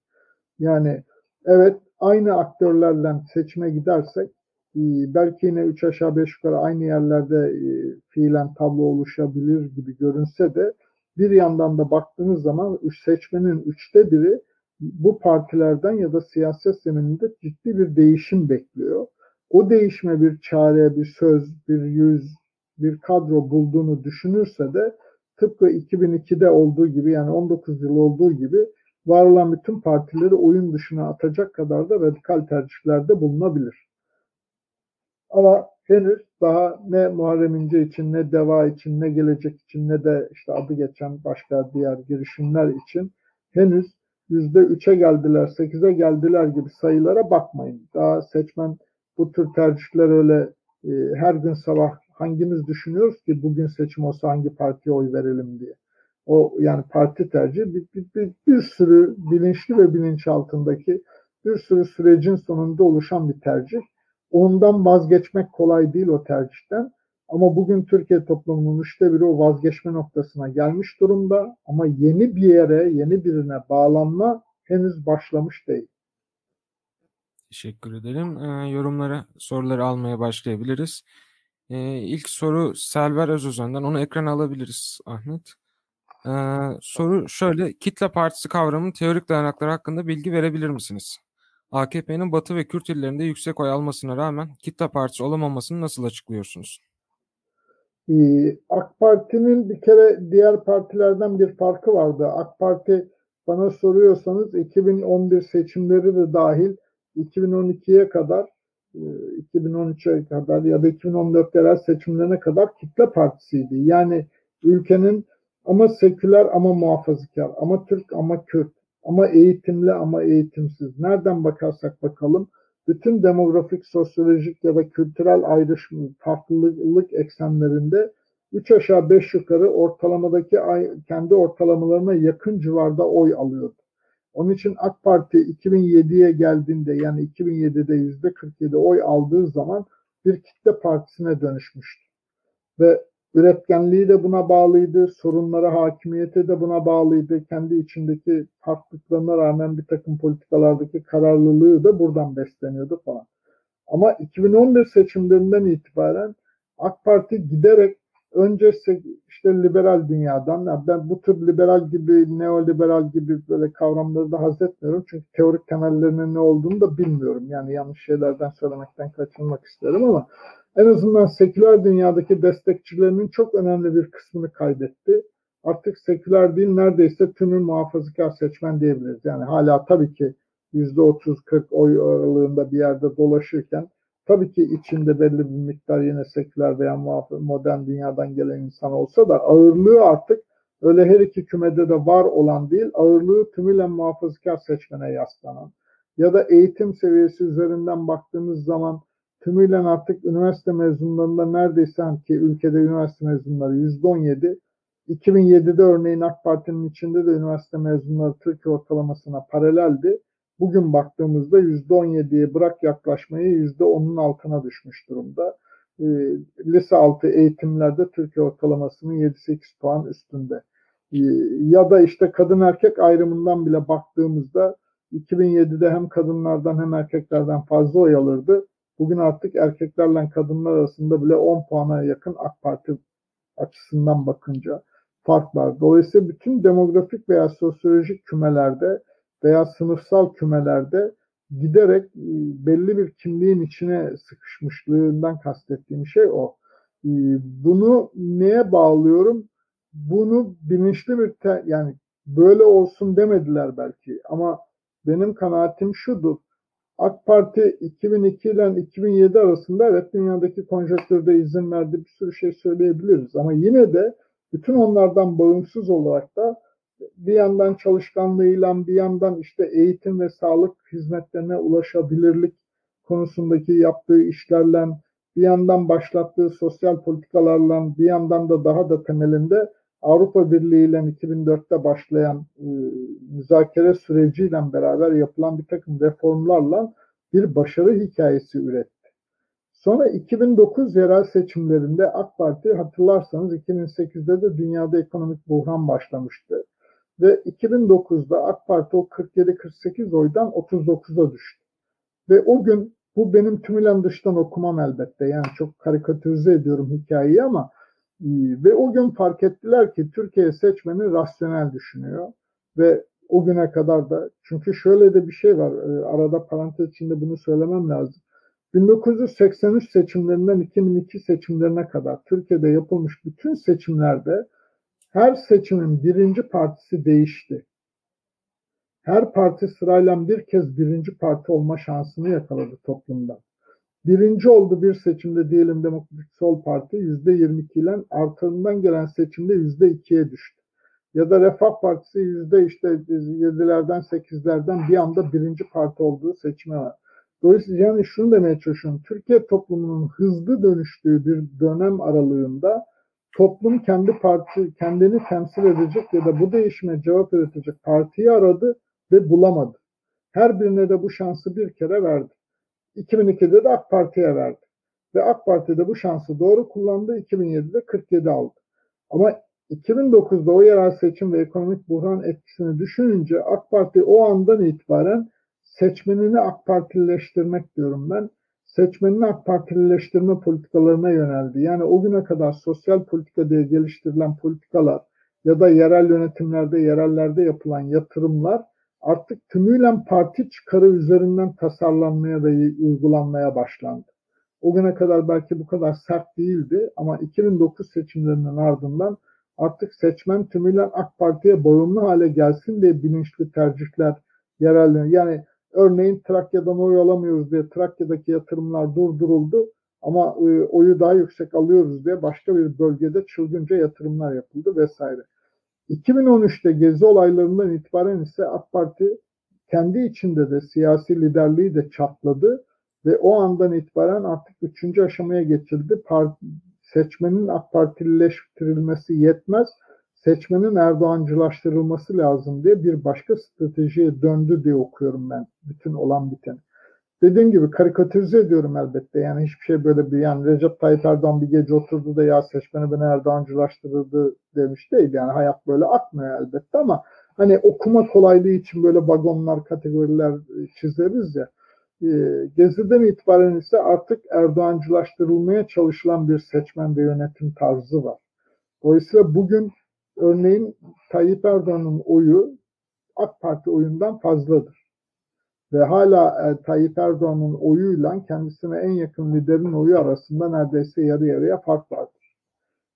Yani evet aynı aktörlerle seçime gidersek e, belki yine üç aşağı beş yukarı aynı yerlerde e, fiilen tablo oluşabilir gibi görünse de bir yandan da baktığınız zaman seçmenin üçte biri bu partilerden ya da siyaset zemininde ciddi bir değişim bekliyor. O değişime bir çare, bir söz, bir yüz, bir kadro bulduğunu düşünürse de tıpkı 2002'de olduğu gibi yani 19 yıl olduğu gibi var olan bütün partileri oyun dışına atacak kadar da radikal tercihlerde bulunabilir. Ama henüz daha ne Muharrem İnce için ne DEVA için ne gelecek için ne de işte adı geçen başka diğer girişimler için henüz yüzde üçe geldiler, sekize geldiler gibi sayılara bakmayın. Daha seçmen bu tür tercihler öyle e, her gün sabah hangimiz düşünüyoruz ki bugün seçim olsa hangi partiye oy verelim diye. O yani parti tercihi bir, bir, bir, bir sürü bilinçli ve bilinçaltındaki bir sürü sürecin sonunda oluşan bir tercih. Ondan vazgeçmek kolay değil o tercihten. Ama bugün Türkiye toplumunun üçte biri o vazgeçme noktasına gelmiş durumda. Ama yeni bir yere, yeni birine bağlanma henüz başlamış değil. Teşekkür ederim. Ee, yorumlara, soruları almaya başlayabiliriz. Ee, ilk soru Selver Özözen'den. Onu ekrana alabiliriz Ahmet. Ee, soru şöyle. Kitle partisi kavramının teorik dayanakları hakkında bilgi verebilir misiniz? AKP'nin Batı ve Kürt illerinde yüksek oy almasına rağmen kitle partisi olamamasını nasıl açıklıyorsunuz? Ee, AK Parti'nin bir kere diğer partilerden bir farkı vardı. AK Parti bana soruyorsanız 2011 seçimleri de dahil 2012'ye kadar 2013'e kadar ya da 2014 yerel seçimlerine kadar kitle partisiydi. Yani ülkenin ama seküler ama muhafazakar, ama Türk ama Kürt, ama eğitimli ama eğitimsiz. Nereden bakarsak bakalım bütün demografik, sosyolojik ya da kültürel ayrışma, farklılık eksenlerinde 3 aşağı 5 yukarı ortalamadaki kendi ortalamalarına yakın civarda oy alıyordu. Onun için AK Parti 2007'ye geldiğinde yani 2007'de %47 oy aldığı zaman bir kitle partisine dönüşmüştü. Ve üretkenliği de buna bağlıydı, sorunlara hakimiyeti de buna bağlıydı. Kendi içindeki farklılıklarına rağmen bir takım politikalardaki kararlılığı da buradan besleniyordu falan. Ama 2011 seçimlerinden itibaren AK Parti giderek önce işte liberal dünyadan, ben bu tür liberal gibi, neoliberal gibi böyle kavramları da haz etmiyorum. Çünkü teorik temellerinin ne olduğunu da bilmiyorum. Yani yanlış şeylerden söylemekten kaçınmak isterim ama en azından seküler dünyadaki destekçilerinin çok önemli bir kısmını kaybetti. Artık seküler değil neredeyse tümü muhafazakar seçmen diyebiliriz. Yani hala tabii ki %30-40 oy aralığında bir yerde dolaşırken tabii ki içinde belli bir miktar yine seküler veya modern dünyadan gelen insan olsa da ağırlığı artık öyle her iki kümede de var olan değil, ağırlığı tümüyle muhafazakar seçmene yaslanan ya da eğitim seviyesi üzerinden baktığımız zaman tümüyle artık üniversite mezunlarında neredeyse ki ülkede üniversite mezunları %17, 2007'de örneğin AK Parti'nin içinde de üniversite mezunları Türkiye ortalamasına paraleldi. Bugün baktığımızda %17'ye bırak yaklaşmayı %10'un altına düşmüş durumda. E, lise altı eğitimlerde Türkiye ortalamasının 7-8 puan üstünde. E, ya da işte kadın erkek ayrımından bile baktığımızda 2007'de hem kadınlardan hem erkeklerden fazla oy alırdı. Bugün artık erkeklerle kadınlar arasında bile 10 puana yakın AK Parti açısından bakınca fark var. Dolayısıyla bütün demografik veya sosyolojik kümelerde veya sınıfsal kümelerde giderek e, belli bir kimliğin içine sıkışmışlığından kastettiğim şey o. E, bunu neye bağlıyorum? Bunu bilinçli bir te, yani böyle olsun demediler belki ama benim kanaatim şudur. AK Parti 2002 ile 2007 arasında evet dünyadaki konjonktürde izin verdi bir sürü şey söyleyebiliriz ama yine de bütün onlardan bağımsız olarak da bir yandan çalışkanlığıyla bir yandan işte eğitim ve sağlık hizmetlerine ulaşabilirlik konusundaki yaptığı işlerle bir yandan başlattığı sosyal politikalarla bir yandan da daha da temelinde Avrupa Birliği ile 2004'te başlayan e, müzakere süreciyle beraber yapılan bir takım reformlarla bir başarı hikayesi üretti. Sonra 2009 yerel seçimlerinde AK Parti hatırlarsanız 2008'de de dünyada ekonomik buhran başlamıştı. Ve 2009'da AK Parti o 47-48 oydan 39'a düştü. Ve o gün bu benim tümülen dıştan okumam elbette. Yani çok karikatürize ediyorum hikayeyi ama e, ve o gün fark ettiler ki Türkiye seçmeni rasyonel düşünüyor ve o güne kadar da çünkü şöyle de bir şey var e, arada parantez içinde bunu söylemem lazım. 1983 seçimlerinden 2002 seçimlerine kadar Türkiye'de yapılmış bütün seçimlerde her seçimin birinci partisi değişti. Her parti sırayla bir kez birinci parti olma şansını yakaladı toplumda. Birinci oldu bir seçimde diyelim Demokratik Sol Parti yüzde 22 ile artından gelen seçimde yüzde 2'ye düştü. Ya da Refah Partisi yüzde işte 7'lerden 8'lerden bir anda birinci parti olduğu seçime var. Dolayısıyla yani şunu demeye çalışıyorum. Türkiye toplumunun hızlı dönüştüğü bir dönem aralığında toplum kendi parti kendini temsil edecek ya da bu değişime cevap üretecek partiyi aradı ve bulamadı. Her birine de bu şansı bir kere verdi. 2002'de de AK Parti'ye verdi. Ve AK Parti de bu şansı doğru kullandı. 2007'de 47 aldı. Ama 2009'da o yerel seçim ve ekonomik buhran etkisini düşününce AK Parti o andan itibaren seçmenini AK Partilileştirmek diyorum ben seçmenini AK Partilileştirme politikalarına yöneldi. Yani o güne kadar sosyal politika diye geliştirilen politikalar ya da yerel yönetimlerde, yerellerde yapılan yatırımlar artık tümüyle parti çıkarı üzerinden tasarlanmaya ve uygulanmaya başlandı. O güne kadar belki bu kadar sert değildi ama 2009 seçimlerinin ardından artık seçmen tümüyle AK Parti'ye bağımlı hale gelsin diye bilinçli tercihler yerel yani Örneğin Trakya'dan oy alamıyoruz diye Trakya'daki yatırımlar durduruldu ama e, oyu daha yüksek alıyoruz diye başka bir bölgede çılgınca yatırımlar yapıldı vesaire. 2013'te gezi olaylarından itibaren ise AK Parti kendi içinde de siyasi liderliği de çatladı ve o andan itibaren artık üçüncü aşamaya geçildi. Parti, seçmenin AK Partilileştirilmesi yetmez, seçmenin Erdoğancılaştırılması lazım diye bir başka stratejiye döndü diye okuyorum ben bütün olan biten. Dediğim gibi karikatürize ediyorum elbette. Yani hiçbir şey böyle bir yani Recep Tayyip Erdoğan bir gece oturdu da ya seçmeni beni Erdoğancılaştırıldı demiş değil. Yani hayat böyle akmıyor elbette ama hani okuma kolaylığı için böyle vagonlar, kategoriler çizeriz ya. E, Gezi'den itibaren ise artık Erdoğancılaştırılmaya çalışılan bir seçmen ve yönetim tarzı var. Dolayısıyla bugün örneğin Tayyip Erdoğan'ın oyu AK Parti oyundan fazladır. Ve hala e, Tayyip Erdoğan'ın oyuyla kendisine en yakın liderin oyu arasında neredeyse yarı yarıya fark vardır.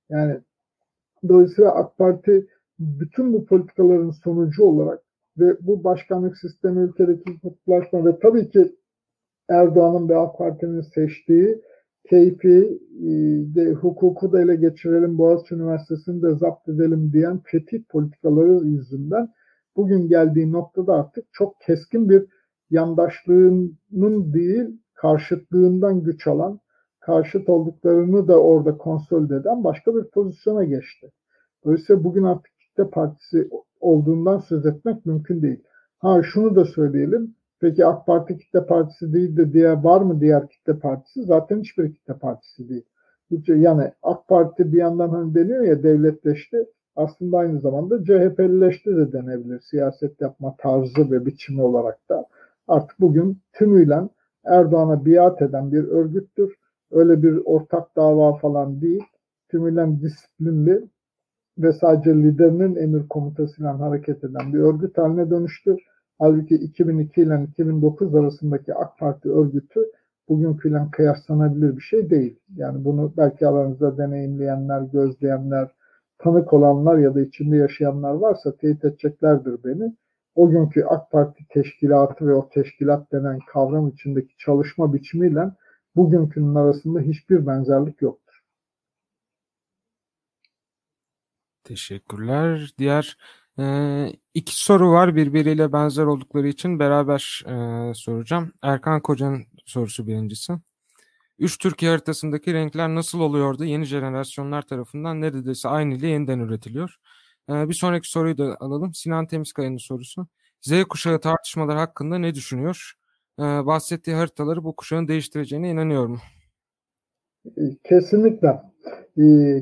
Yani dolayısıyla AK Parti bütün bu politikaların sonucu olarak ve bu başkanlık sistemi ülkedeki kutuplaşma ve tabii ki Erdoğan'ın ve AK Parti'nin seçtiği keyfi de, hukuku da ele geçirelim, Boğaziçi Üniversitesi'ni de zapt edelim diyen fetih politikaları yüzünden bugün geldiği noktada artık çok keskin bir yandaşlığının değil karşıtlığından güç alan, karşıt olduklarını da orada konsolide eden başka bir pozisyona geçti. Dolayısıyla bugün artık kitle partisi olduğundan söz etmek mümkün değil. Ha şunu da söyleyelim. Peki AK Parti kitle partisi değil de diğer var mı diğer kitle partisi? Zaten hiçbir kitle partisi değil. Yani AK Parti bir yandan hani deniyor ya devletleşti. Aslında aynı zamanda CHP'lileşti de denebilir. Siyaset yapma tarzı ve biçimi olarak da. Artık bugün tümüyle Erdoğan'a biat eden bir örgüttür. Öyle bir ortak dava falan değil. Tümüyle disiplinli ve sadece liderinin emir komutasıyla hareket eden bir örgüt haline dönüştü. Halbuki 2002 ile 2009 arasındaki AK Parti örgütü bugünküyle kıyaslanabilir bir şey değil. Yani bunu belki aranızda deneyimleyenler, gözleyenler, tanık olanlar ya da içinde yaşayanlar varsa teyit edeceklerdir beni. O günkü AK Parti teşkilatı ve o teşkilat denen kavram içindeki çalışma biçimiyle bugünkünün arasında hiçbir benzerlik yoktur. Teşekkürler. Diğer e, iki soru var birbiriyle benzer oldukları için beraber e, soracağım. Erkan Koca'nın sorusu birincisi. Üç Türkiye haritasındaki renkler nasıl oluyordu? Yeni jenerasyonlar tarafından neredeyse aynı ile yeniden üretiliyor. E, bir sonraki soruyu da alalım. Sinan Temizkaya'nın sorusu. Z kuşağı tartışmaları hakkında ne düşünüyor? E, bahsettiği haritaları bu kuşağın değiştireceğine inanıyor mu? Kesinlikle.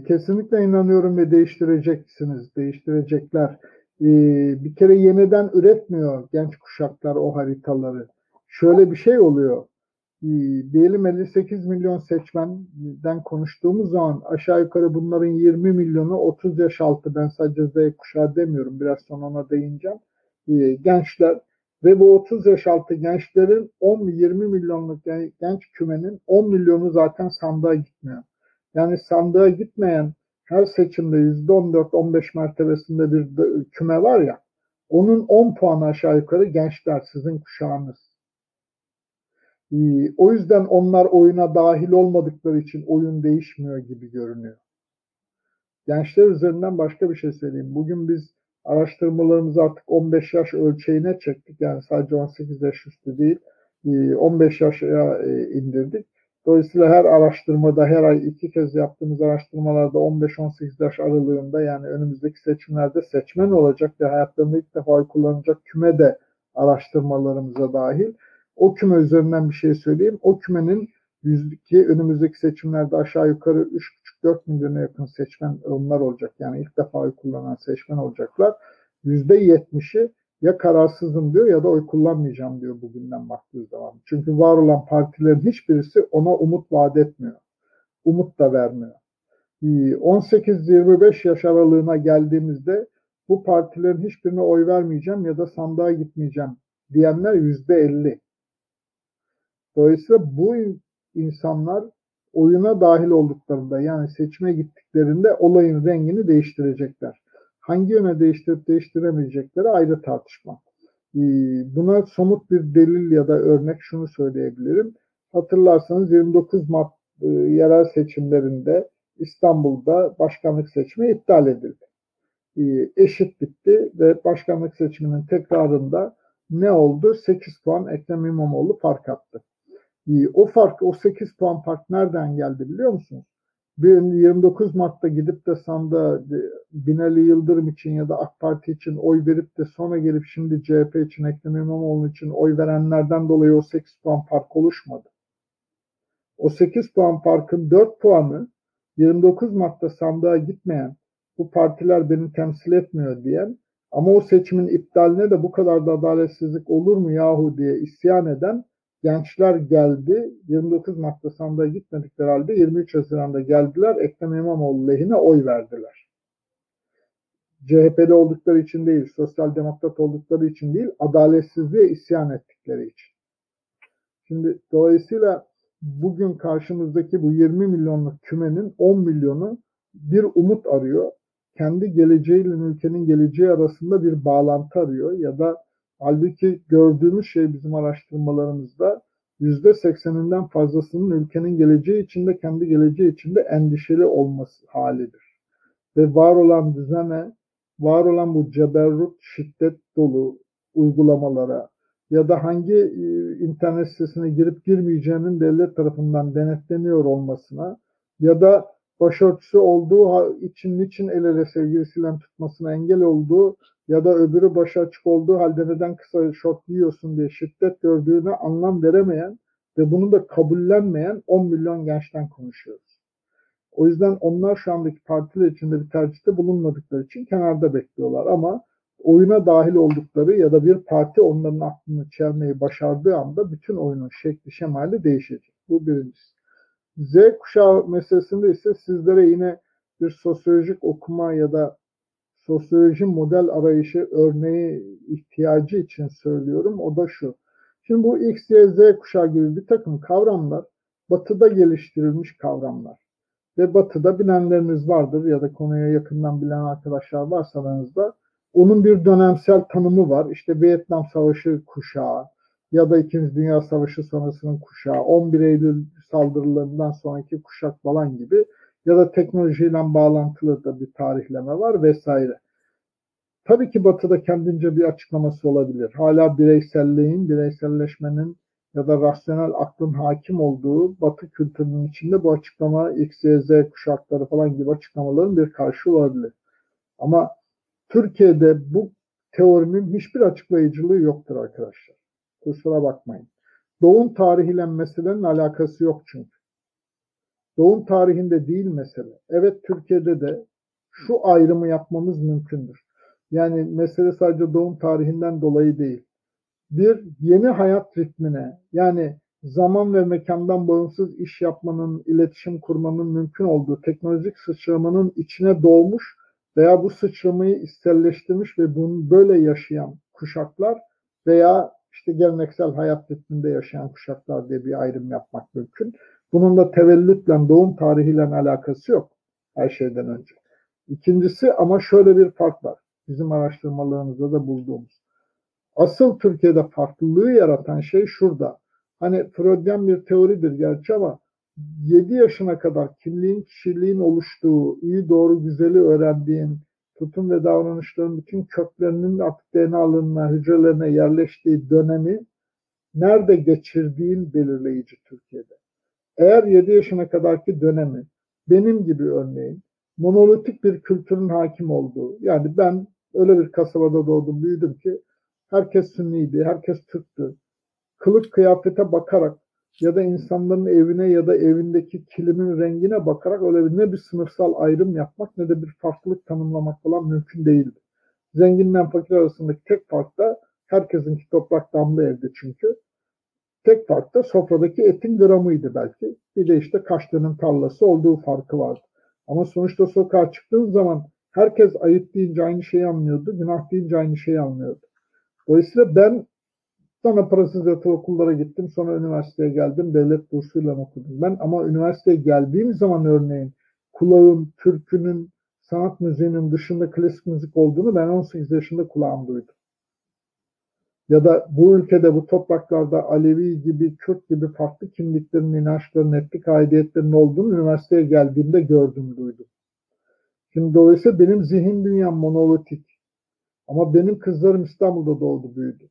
Kesinlikle inanıyorum ve değiştireceksiniz. Değiştirecekler. Bir kere yeniden üretmiyor genç kuşaklar o haritaları. Şöyle bir şey oluyor. Diyelim 58 milyon seçmenden konuştuğumuz zaman aşağı yukarı bunların 20 milyonu 30 yaş altı. Ben sadece Z kuşağı demiyorum. Biraz sonra ona değineceğim. Gençler ve bu 30 yaş altı gençlerin 10-20 milyonluk genç kümenin 10 milyonu zaten sandığa gitmiyor. Yani sandığa gitmeyen her seçimde %14-15 mertebesinde bir küme var ya onun 10 puan aşağı yukarı gençler sizin kuşağınız. O yüzden onlar oyuna dahil olmadıkları için oyun değişmiyor gibi görünüyor. Gençler üzerinden başka bir şey söyleyeyim. Bugün biz araştırmalarımızı artık 15 yaş ölçeğine çektik. Yani sadece 18 yaş üstü değil 15 yaşa indirdik. Dolayısıyla her araştırmada her ay iki kez yaptığımız araştırmalarda 15-18 yaş aralığında yani önümüzdeki seçimlerde seçmen olacak ve hayatlarında ilk defa kullanacak küme de araştırmalarımıza dahil. O küme üzerinden bir şey söyleyeyim. O kümenin yüzdeki önümüzdeki seçimlerde aşağı yukarı 3,5-4 milyona yakın seçmen onlar olacak. Yani ilk defa oy kullanan seçmen olacaklar. %70'i ya kararsızım diyor ya da oy kullanmayacağım diyor bugünden baktığı zaman. Çünkü var olan partilerin hiçbirisi ona umut vaat etmiyor. Umut da vermiyor. 18-25 yaş aralığına geldiğimizde bu partilerin hiçbirine oy vermeyeceğim ya da sandığa gitmeyeceğim diyenler %50. Dolayısıyla bu insanlar oyuna dahil olduklarında yani seçime gittiklerinde olayın rengini değiştirecekler. Hangi yöne değiştirip değiştiremeyecekleri ayrı tartışma. Ee, buna somut bir delil ya da örnek şunu söyleyebilirim. Hatırlarsanız 29 Mart e, yerel seçimlerinde İstanbul'da başkanlık seçimi iptal edildi. Ee, eşit bitti ve başkanlık seçiminin tekrarında ne oldu? 8 puan Ekrem İmamoğlu fark attı. Ee, o fark, o 8 puan fark nereden geldi biliyor musunuz? 29 Mart'ta gidip de sandığa Binali Yıldırım için ya da AK Parti için oy verip de sonra gelip şimdi CHP için Ekrem İmamoğlu için oy verenlerden dolayı o 8 puan fark oluşmadı. O 8 puan farkın 4 puanı 29 Mart'ta sandığa gitmeyen bu partiler beni temsil etmiyor diyen ama o seçimin iptaline de bu kadar da adaletsizlik olur mu yahu diye isyan eden gençler geldi. 29 Mart'ta sandığa gitmedikleri halde 23 Haziran'da geldiler. Ekrem İmamoğlu lehine oy verdiler. CHP'de oldukları için değil, sosyal demokrat oldukları için değil, adaletsizliğe isyan ettikleri için. Şimdi dolayısıyla bugün karşımızdaki bu 20 milyonluk kümenin 10 milyonu bir umut arıyor. Kendi geleceğiyle ülkenin geleceği arasında bir bağlantı arıyor ya da halbuki gördüğümüz şey bizim araştırmalarımızda yüzde sekseninden fazlasının ülkenin geleceği içinde kendi geleceği içinde endişeli olması halidir. Ve var olan düzene, var olan bu ceberrut, şiddet dolu uygulamalara, ya da hangi e, internet sitesine girip girmeyeceğinin devlet tarafından denetleniyor olmasına ya da başörtüsü olduğu için niçin el ele sevgilisiyle tutmasına engel olduğu ya da öbürü başı açık olduğu halde neden kısa şort giyiyorsun diye şiddet gördüğüne anlam veremeyen ve bunu da kabullenmeyen 10 milyon gençten konuşuyoruz. O yüzden onlar şu andaki partiler içinde bir tercihte bulunmadıkları için kenarda bekliyorlar ama oyuna dahil oldukları ya da bir parti onların aklını çelmeyi başardığı anda bütün oyunun şekli şemali değişecek. Bu birincisi. Z kuşağı meselesinde ise sizlere yine bir sosyolojik okuma ya da sosyoloji model arayışı örneği ihtiyacı için söylüyorum. O da şu. Şimdi bu X, Y, Z kuşağı gibi bir takım kavramlar batıda geliştirilmiş kavramlar. Ve batıda bilenleriniz vardır ya da konuya yakından bilen arkadaşlar varsa aranızda onun bir dönemsel tanımı var. İşte Vietnam Savaşı kuşağı ya da İkinci Dünya Savaşı sonrasının kuşağı, 11 Eylül saldırılarından sonraki kuşak falan gibi ya da teknolojiyle bağlantılı da bir tarihleme var vesaire. Tabii ki Batı'da kendince bir açıklaması olabilir. Hala bireyselliğin, bireyselleşmenin ya da rasyonel aklın hakim olduğu Batı kültürünün içinde bu açıklama X, Y, Z kuşakları falan gibi açıklamaların bir karşı olabilir. Ama Türkiye'de bu teorinin hiçbir açıklayıcılığı yoktur arkadaşlar. Kusura bakmayın. Doğum tarihiyle meselenin alakası yok çünkü. Doğum tarihinde değil mesele. Evet Türkiye'de de şu ayrımı yapmamız mümkündür. Yani mesele sadece doğum tarihinden dolayı değil. Bir yeni hayat ritmine yani zaman ve mekandan bağımsız iş yapmanın, iletişim kurmanın mümkün olduğu teknolojik sıçramanın içine doğmuş veya bu sıçramayı isterleştirmiş ve bunu böyle yaşayan kuşaklar veya işte geleneksel hayat ritminde yaşayan kuşaklar diye bir ayrım yapmak mümkün. Bunun da tevellütle, doğum tarihiyle alakası yok her şeyden önce. İkincisi ama şöyle bir fark var. Bizim araştırmalarımızda da bulduğumuz. Asıl Türkiye'de farklılığı yaratan şey şurada. Hani Freudian bir teoridir gerçi ama 7 yaşına kadar kimliğin, kişiliğin oluştuğu, iyi doğru güzeli öğrendiğin, tutum ve davranışların bütün köklerinin artık DNA'larına, hücrelerine yerleştiği dönemi nerede geçirdiğin belirleyici Türkiye'de. Eğer 7 yaşına kadarki dönemi benim gibi örneğin monolitik bir kültürün hakim olduğu, yani ben öyle bir kasabada doğdum, büyüdüm ki herkes Sünniydi, herkes Türktü. Kılık kıyafete bakarak ya da insanların evine ya da evindeki kilimin rengine bakarak öyle ne bir sınıfsal ayrım yapmak ne de bir farklılık tanımlamak falan mümkün değildi. Zenginle fakir arasındaki tek fark da herkesinki toprak damlı evde çünkü. Tek fark da sofradaki etin gramıydı belki. Bir de işte kaçtığının tarlası olduğu farkı vardı. Ama sonuçta sokağa çıktığın zaman herkes ayıp deyince aynı şeyi anlıyordu, günah deyince aynı şeyi anlıyordu. Dolayısıyla ben Sonra parasız yatılı okullara gittim. Sonra üniversiteye geldim. Devlet bursuyla okudum ben. Ama üniversiteye geldiğim zaman örneğin kulağım türkünün, sanat müziğinin dışında klasik müzik olduğunu ben 18 yaşında kulağım duydum. Ya da bu ülkede, bu topraklarda Alevi gibi, Kürt gibi farklı kimliklerin, inançların, etnik aidiyetlerin olduğunu üniversiteye geldiğimde gördüm, duydum. Şimdi dolayısıyla benim zihin dünyam monolitik. Ama benim kızlarım İstanbul'da doğdu, büyüdü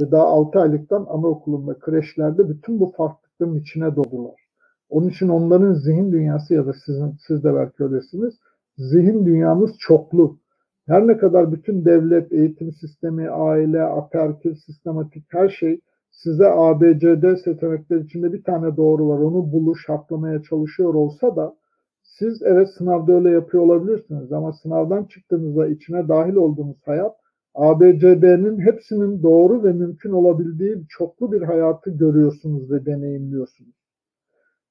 ve daha 6 aylıktan anaokulunda, kreşlerde bütün bu farklılıkların içine doğdular. Onun için onların zihin dünyası ya da sizin, siz de belki öylesiniz. Zihin dünyanız çoklu. Her ne kadar bütün devlet, eğitim sistemi, aile, aperkil, sistematik her şey size ABCD seçenekler içinde bir tane doğru var. Onu buluş, haklamaya çalışıyor olsa da siz evet sınavda öyle yapıyor olabilirsiniz ama sınavdan çıktığınızda içine dahil olduğunuz hayat ABCD'nin hepsinin doğru ve mümkün olabildiği çoklu bir hayatı görüyorsunuz ve deneyimliyorsunuz.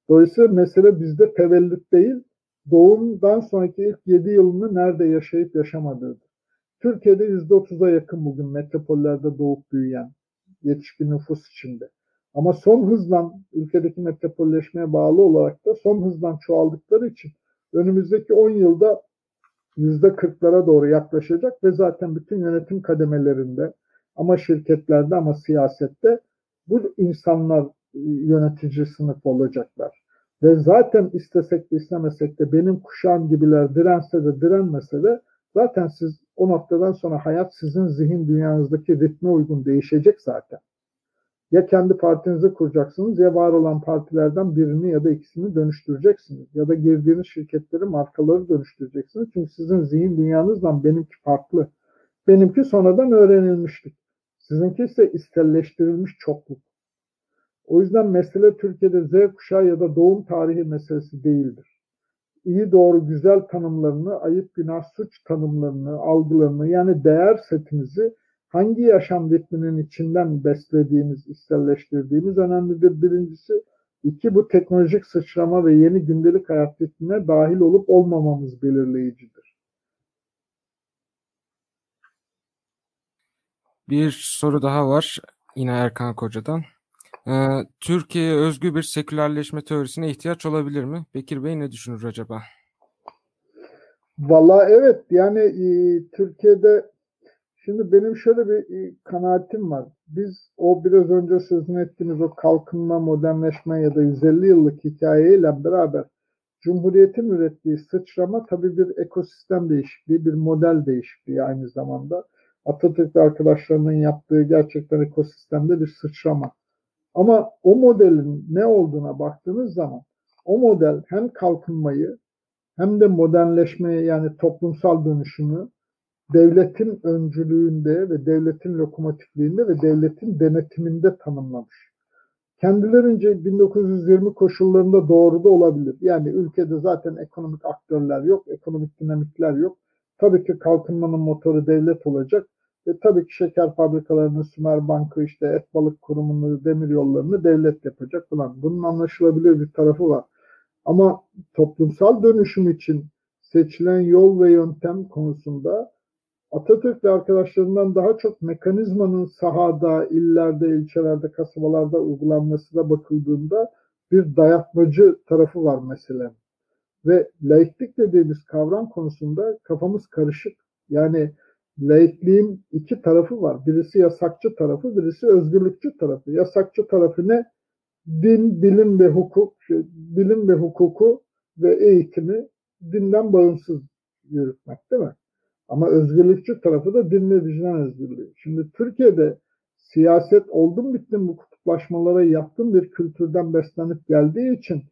Dolayısıyla mesele bizde tevellüt değil, doğumdan sonraki ilk 7 yılını nerede yaşayıp yaşamadığıdır. Türkiye'de %30'a yakın bugün metropollerde doğup büyüyen yetişkin nüfus içinde. Ama son hızla ülkedeki metropolleşmeye bağlı olarak da son hızdan çoğaldıkları için önümüzdeki 10 yılda %40'lara doğru yaklaşacak ve zaten bütün yönetim kademelerinde ama şirketlerde ama siyasette bu insanlar yönetici sınıf olacaklar. Ve zaten istesek de istemesek de benim kuşağım gibiler dirense de direnmese de zaten siz o noktadan sonra hayat sizin zihin dünyanızdaki ritme uygun değişecek zaten. Ya kendi partinizi kuracaksınız ya var olan partilerden birini ya da ikisini dönüştüreceksiniz. Ya da girdiğiniz şirketleri, markaları dönüştüreceksiniz. Çünkü sizin zihin dünyanızdan benimki farklı. Benimki sonradan öğrenilmişlik. Sizinki ise istelleştirilmiş çokluk. O yüzden mesele Türkiye'de Z kuşağı ya da doğum tarihi meselesi değildir. İyi doğru güzel tanımlarını, ayıp günah suç tanımlarını, algılarını yani değer setinizi hangi yaşam ritminin içinden beslediğimiz, içselleştirdiğimiz önemlidir birincisi. İki, bu teknolojik sıçrama ve yeni gündelik hayat ritmine dahil olup olmamamız belirleyicidir. Bir soru daha var yine Erkan Koca'dan. Ee, Türkiye'ye özgü bir sekülerleşme teorisine ihtiyaç olabilir mi? Bekir Bey ne düşünür acaba? Valla evet yani e, Türkiye'de şimdi benim şöyle bir e, kanaatim var. Biz o biraz önce sözünü ettiğimiz o kalkınma, modernleşme ya da 150 yıllık hikayeyle beraber Cumhuriyet'in ürettiği sıçrama tabii bir ekosistem değişikliği, bir model değişikliği aynı zamanda. Atatürk ve arkadaşlarının yaptığı gerçekten ekosistemde bir sıçrama. Ama o modelin ne olduğuna baktığınız zaman o model hem kalkınmayı hem de modernleşmeyi yani toplumsal dönüşümü devletin öncülüğünde ve devletin lokomotifliğinde ve devletin denetiminde tanımlamış. Kendilerince 1920 koşullarında doğru da olabilir. Yani ülkede zaten ekonomik aktörler yok, ekonomik dinamikler yok. Tabii ki kalkınmanın motoru devlet olacak. Ve tabii ki şeker fabrikalarını, Sümer Bankı, işte et balık kurumunu, demir yollarını devlet yapacak falan. Bunun anlaşılabilir bir tarafı var. Ama toplumsal dönüşüm için seçilen yol ve yöntem konusunda Atatürk ve arkadaşlarından daha çok mekanizmanın sahada, illerde, ilçelerde, kasabalarda uygulanmasına bakıldığında bir dayatmacı tarafı var mesela. Ve laiklik dediğimiz kavram konusunda kafamız karışık. Yani laikliğin iki tarafı var. Birisi yasakçı tarafı, birisi özgürlükçü tarafı. Yasakçı tarafı ne? Din, bilim ve hukuk, bilim ve hukuku ve eğitimi dinden bağımsız yürütmek değil mi? Ama özgürlükçü tarafı da din ve vicdan özgürlüğü. Şimdi Türkiye'de siyaset oldum bittim bu kutuplaşmalara yaptığım bir kültürden beslenip geldiği için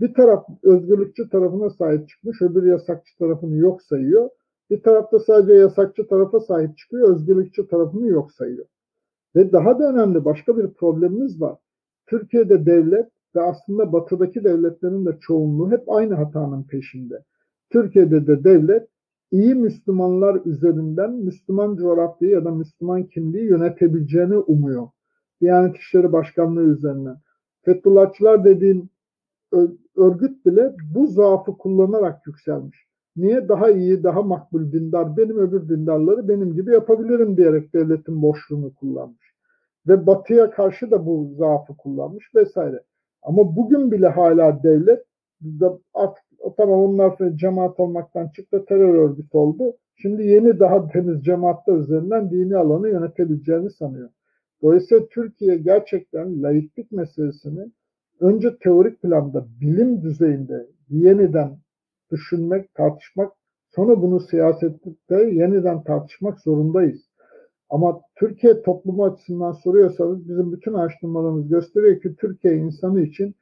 bir taraf özgürlükçü tarafına sahip çıkmış, öbür yasakçı tarafını yok sayıyor. Bir tarafta sadece yasakçı tarafa sahip çıkıyor, özgürlükçü tarafını yok sayıyor. Ve daha da önemli başka bir problemimiz var. Türkiye'de devlet ve aslında batıdaki devletlerin de çoğunluğu hep aynı hatanın peşinde. Türkiye'de de devlet iyi Müslümanlar üzerinden Müslüman coğrafyayı ya da Müslüman kimliği yönetebileceğini umuyor. Diyanet İşleri Başkanlığı üzerinden. Fethullahçılar dediğin örgüt bile bu zaafı kullanarak yükselmiş. Niye daha iyi, daha makbul dindar, benim öbür dindarları benim gibi yapabilirim diyerek devletin boşluğunu kullanmış. Ve batıya karşı da bu zaafı kullanmış vesaire. Ama bugün bile hala devlet artık tamam onlar sonra cemaat olmaktan çıktı terör örgütü oldu. Şimdi yeni daha temiz cemaatler üzerinden dini alanı yönetebileceğini sanıyor. Dolayısıyla Türkiye gerçekten laiklik meselesini önce teorik planda bilim düzeyinde yeniden düşünmek, tartışmak, sonra bunu siyasette yeniden tartışmak zorundayız. Ama Türkiye toplumu açısından soruyorsanız bizim bütün araştırmalarımız gösteriyor ki Türkiye insanı için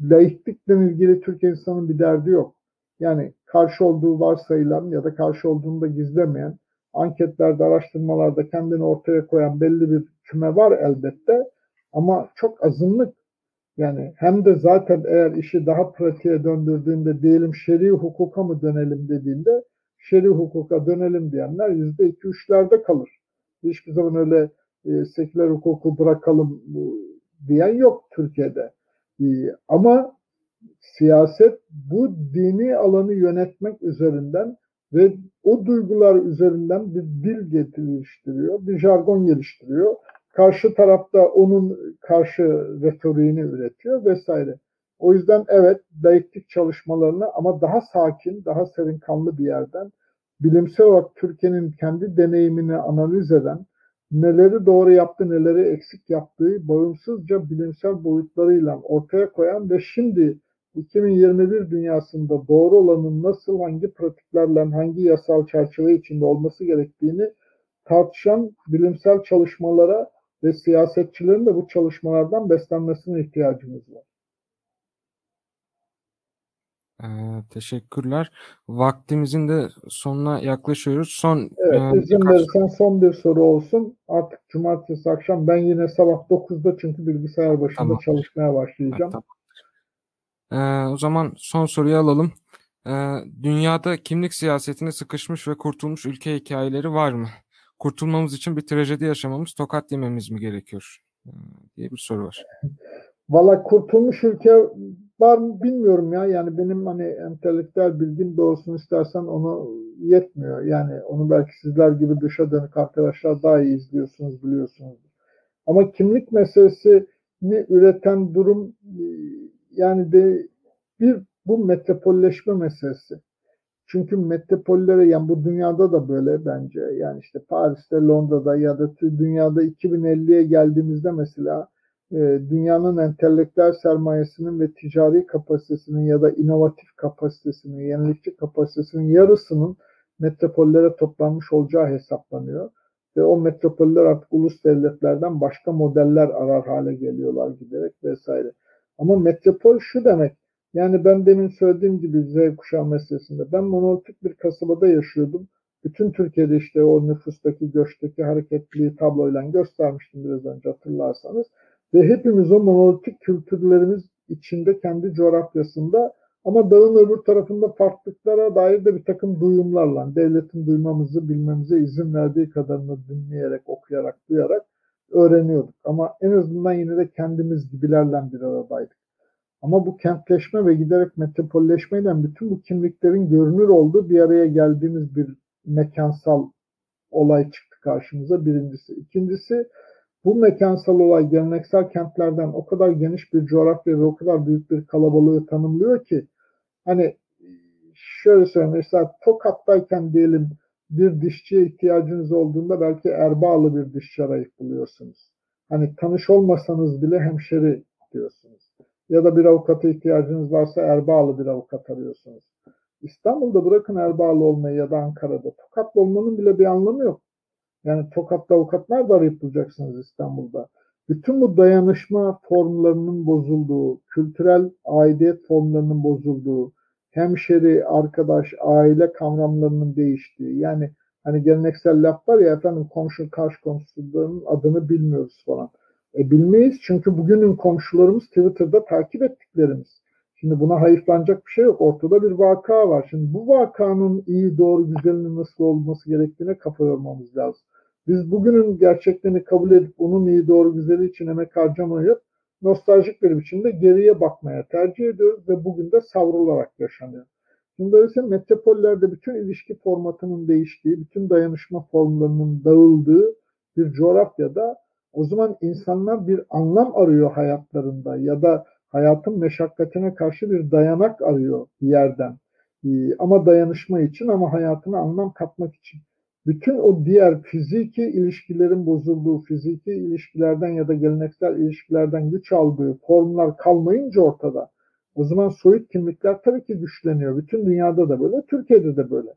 laiklikle ilgili Türk insanın bir derdi yok. Yani karşı olduğu varsayılan ya da karşı olduğunu da gizlemeyen, anketlerde, araştırmalarda kendini ortaya koyan belli bir küme var elbette. Ama çok azınlık. Yani hem de zaten eğer işi daha pratiğe döndürdüğünde diyelim şer'i hukuka mı dönelim dediğinde şer'i hukuka dönelim diyenler yüzde iki üçlerde kalır. Hiçbir zaman öyle e, seküler hukuku bırakalım diyen yok Türkiye'de. E, ama siyaset bu dini alanı yönetmek üzerinden ve o duygular üzerinden bir dil geliştiriyor, bir jargon geliştiriyor. Karşı tarafta onun karşı retoriğini üretiyor vesaire. O yüzden evet laiklik çalışmalarını ama daha sakin, daha serin kanlı bir yerden bilimsel olarak Türkiye'nin kendi deneyimini analiz eden, neleri doğru yaptı, neleri eksik yaptığı bağımsızca bilimsel boyutlarıyla ortaya koyan ve şimdi 2021 dünyasında doğru olanın nasıl, hangi pratiklerle, hangi yasal çerçeve içinde olması gerektiğini tartışan bilimsel çalışmalara ve siyasetçilerin de bu çalışmalardan beslenmesine ihtiyacımız var. Ee, teşekkürler. Vaktimizin de sonuna yaklaşıyoruz. Son Evet, e, izin verirsen son bir soru olsun. Artık cumartesi akşam ben yine sabah 9'da çünkü bilgisayar başında tamam. çalışmaya başlayacağım. Ha, tamam. Ee, o zaman son soruyu alalım. Ee, dünyada kimlik siyasetine sıkışmış ve kurtulmuş ülke hikayeleri var mı? Kurtulmamız için bir trajedi yaşamamız, tokat yememiz mi gerekiyor? Ee, diye bir soru var. Valla kurtulmuş ülke var mı bilmiyorum ya. Yani benim hani entelektüel bilgim doğrusunu istersen onu yetmiyor. Yani onu belki sizler gibi dışa dönük arkadaşlar daha iyi izliyorsunuz, biliyorsunuz. Ama kimlik meselesini üreten durum yani de bir bu metropolleşme meselesi. Çünkü metropollere yani bu dünyada da böyle bence. Yani işte Paris'te, Londra'da ya da dünyada 2050'ye geldiğimizde mesela dünyanın entelektüel sermayesinin ve ticari kapasitesinin ya da inovatif kapasitesinin, yenilikçi kapasitesinin yarısının metropollere toplanmış olacağı hesaplanıyor. Ve o metropoller artık ulus devletlerden başka modeller arar hale geliyorlar giderek vesaire. Ama metropol şu demek, yani ben demin söylediğim gibi Z kuşağı meselesinde ben monolitik bir kasabada yaşıyordum. Bütün Türkiye'de işte o nüfustaki, göçteki hareketliliği tabloyla göstermiştim biraz önce hatırlarsanız. Ve hepimiz o monolitik kültürlerimiz içinde kendi coğrafyasında ama dağın öbür tarafında farklılıklara dair de bir takım duyumlarla devletin duymamızı bilmemize izin verdiği kadarını dinleyerek, okuyarak, duyarak öğreniyorduk. Ama en azından yine de kendimiz gibilerle bir aradaydık. Ama bu kentleşme ve giderek metropolleşmeyle bütün bu kimliklerin görünür olduğu bir araya geldiğimiz bir mekansal olay çıktı karşımıza birincisi. İkincisi bu mekansal olay geleneksel kentlerden o kadar geniş bir coğrafya ve o kadar büyük bir kalabalığı tanımlıyor ki hani şöyle söyleyeyim mesela Tokat'tayken diyelim bir dişçiye ihtiyacınız olduğunda belki Erbağlı bir dişçi arayıp buluyorsunuz. Hani tanış olmasanız bile hemşeri diyorsunuz. Ya da bir avukata ihtiyacınız varsa Erbağlı bir avukat arıyorsunuz. İstanbul'da bırakın Erbağlı olmayı ya da Ankara'da. Tokatlı olmanın bile bir anlamı yok. Yani Tokat'ta avukatlar da arayıp bulacaksınız İstanbul'da. Bütün bu dayanışma formlarının bozulduğu, kültürel aidiyet formlarının bozulduğu, hemşeri, arkadaş, aile kavramlarının değiştiği. Yani hani geleneksel laf var ya efendim komşu karşı komşuların adını bilmiyoruz falan. E bilmeyiz çünkü bugünün komşularımız Twitter'da takip ettiklerimiz. Şimdi buna hayıflanacak bir şey yok. Ortada bir vaka var. Şimdi bu vakanın iyi, doğru, güzelinin nasıl olması gerektiğine kafa yormamız lazım. Biz bugünün gerçeklerini kabul edip onun iyi, doğru, güzeli için emek harcamayıp nostaljik bir biçimde geriye bakmaya tercih ediyoruz ve bugün de savrularak yaşanıyor. Şimdi dolayısıyla metropollerde bütün ilişki formatının değiştiği, bütün dayanışma formlarının dağıldığı bir coğrafyada o zaman insanlar bir anlam arıyor hayatlarında ya da hayatın meşakkatine karşı bir dayanak arıyor bir yerden. Ee, ama dayanışma için ama hayatına anlam katmak için. Bütün o diğer fiziki ilişkilerin bozulduğu, fiziki ilişkilerden ya da geleneksel ilişkilerden güç aldığı formlar kalmayınca ortada. O zaman soyut kimlikler tabii ki güçleniyor. Bütün dünyada da böyle, Türkiye'de de böyle.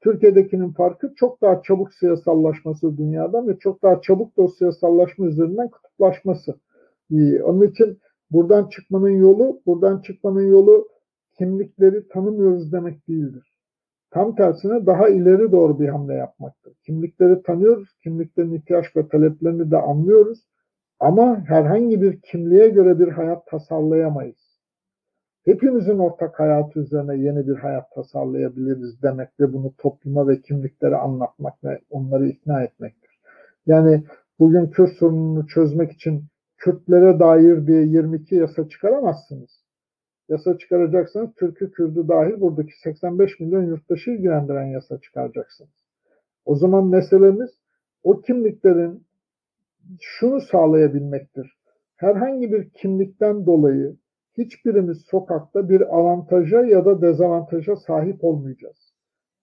Türkiye'dekinin farkı çok daha çabuk siyasallaşması dünyadan ve çok daha çabuk da o siyasallaşma üzerinden kutuplaşması. Ee, onun için Buradan çıkmanın yolu, buradan çıkmanın yolu kimlikleri tanımıyoruz demek değildir. Tam tersine daha ileri doğru bir hamle yapmaktır. Kimlikleri tanıyoruz, kimliklerin ihtiyaç ve taleplerini de anlıyoruz ama herhangi bir kimliğe göre bir hayat tasarlayamayız. Hepimizin ortak hayatı üzerine yeni bir hayat tasarlayabiliriz demek ve bunu topluma ve kimliklere anlatmak ve onları ikna etmektir. Yani bugün Kürt sorununu çözmek için Kürtlere dair diye 22 yasa çıkaramazsınız. Yasa çıkaracaksanız Türk'ü, Kürdü dahil buradaki 85 milyon yurttaşı ilgilendiren yasa çıkaracaksınız. O zaman meselemiz o kimliklerin şunu sağlayabilmektir. Herhangi bir kimlikten dolayı hiçbirimiz sokakta bir avantaja ya da dezavantaja sahip olmayacağız.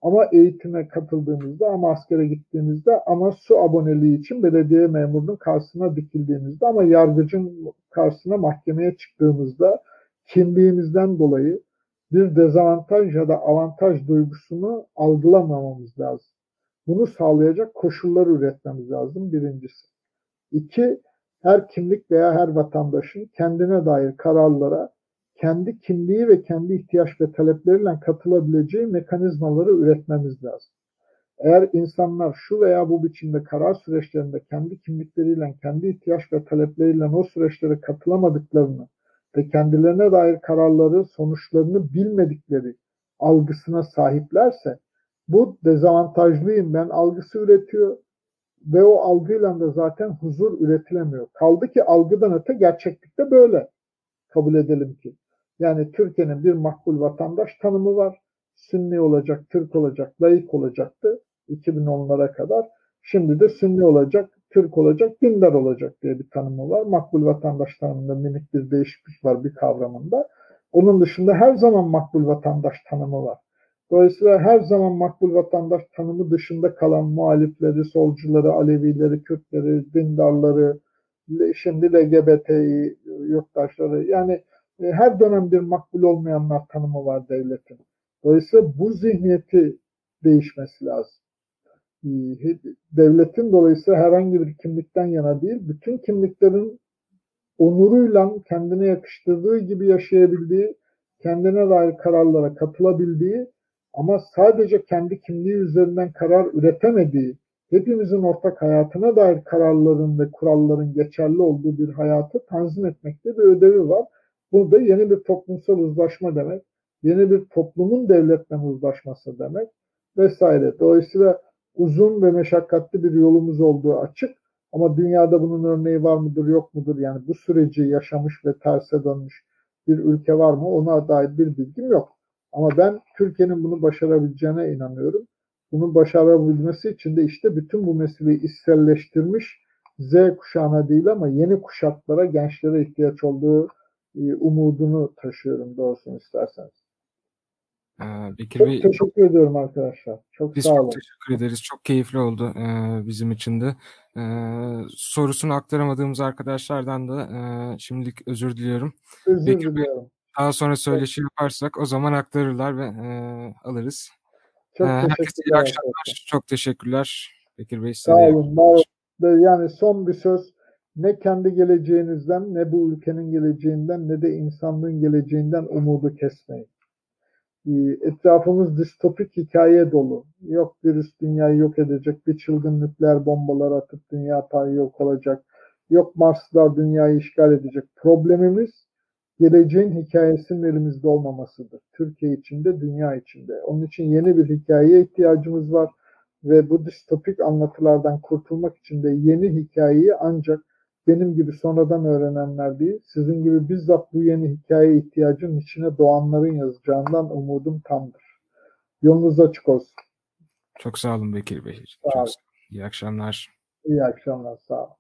Ama eğitime katıldığımızda, ama askere gittiğimizde, ama su aboneliği için belediye memurunun karşısına dikildiğimizde, ama yargıcın karşısına mahkemeye çıktığımızda kimliğimizden dolayı bir dezavantaj ya da avantaj duygusunu algılamamamız lazım. Bunu sağlayacak koşullar üretmemiz lazım birincisi. İki, her kimlik veya her vatandaşın kendine dair kararlara kendi kimliği ve kendi ihtiyaç ve talepleriyle katılabileceği mekanizmaları üretmemiz lazım. Eğer insanlar şu veya bu biçimde karar süreçlerinde kendi kimlikleriyle, kendi ihtiyaç ve talepleriyle o süreçlere katılamadıklarını ve kendilerine dair kararları, sonuçlarını bilmedikleri algısına sahiplerse bu dezavantajlıyım ben algısı üretiyor ve o algıyla da zaten huzur üretilemiyor. Kaldı ki algıdan öte gerçeklikte böyle kabul edelim ki. Yani Türkiye'nin bir makbul vatandaş tanımı var. Sünni olacak, Türk olacak, layık olacaktı 2010'lara kadar. Şimdi de Sünni olacak, Türk olacak, dindar olacak diye bir tanımı var. Makbul vatandaş tanımında minik bir değişiklik var bir kavramında. Onun dışında her zaman makbul vatandaş tanımı var. Dolayısıyla her zaman makbul vatandaş tanımı dışında kalan muhalifleri, solcuları, Alevileri, Kürtleri, dindarları, şimdi LGBT'yi yurttaşları yani e, her dönem bir makbul olmayanlar tanımı var devletin. Dolayısıyla bu zihniyeti değişmesi lazım. E, devletin dolayısıyla herhangi bir kimlikten yana değil, bütün kimliklerin onuruyla kendine yakıştırdığı gibi yaşayabildiği, kendine dair kararlara katılabildiği ama sadece kendi kimliği üzerinden karar üretemediği, hepimizin ortak hayatına dair kararların ve kuralların geçerli olduğu bir hayatı tanzim etmekte bir ödevi var. Bu da yeni bir toplumsal uzlaşma demek, yeni bir toplumun devletten uzlaşması demek vesaire. Dolayısıyla uzun ve meşakkatli bir yolumuz olduğu açık ama dünyada bunun örneği var mıdır yok mudur yani bu süreci yaşamış ve terse dönmüş bir ülke var mı ona dair bir bilgim yok. Ama ben Türkiye'nin bunu başarabileceğine inanıyorum. Bunu başarabilmesi için de işte bütün bu meseleyi içselleştirmiş Z kuşağına değil ama yeni kuşaklara, gençlere ihtiyaç olduğu umudunu taşıyorum doğrusunu isterseniz. Ee, Bekir çok Bey, teşekkür ediyorum arkadaşlar. Çok biz sağ çok olun. teşekkür ederiz. Çok keyifli oldu e, bizim için de. E, sorusunu aktaramadığımız arkadaşlardan da e, şimdilik özür diliyorum. Özür Bekir Bey, diliyorum. Daha sonra söyleşi yaparsak o zaman aktarırlar ve e, alırız. Çok E, herkese iyi akşamlar. arkadaşlar. Çok teşekkürler. Bekir Bey size Sağ olun. Yani son bir söz ne kendi geleceğinizden ne bu ülkenin geleceğinden ne de insanlığın geleceğinden umudu kesmeyin. Ee, Etrafımız distopik hikaye dolu. Yok virüs dünyayı yok edecek, bir çılgın nükleer bombalar atıp dünya yok olacak. Yok Marslar dünyayı işgal edecek. Problemimiz geleceğin hikayesinin elimizde olmamasıdır. Türkiye içinde, dünya içinde. Onun için yeni bir hikayeye ihtiyacımız var ve bu distopik anlatılardan kurtulmak için de yeni hikayeyi ancak benim gibi sonradan öğrenenler değil, sizin gibi bizzat bu yeni hikaye ihtiyacının içine doğanların yazacağından umudum tamdır. Yolunuz açık olsun. Çok sağ olun Bekir Bey. Sağ olun. İyi akşamlar. İyi akşamlar. Sağ olun.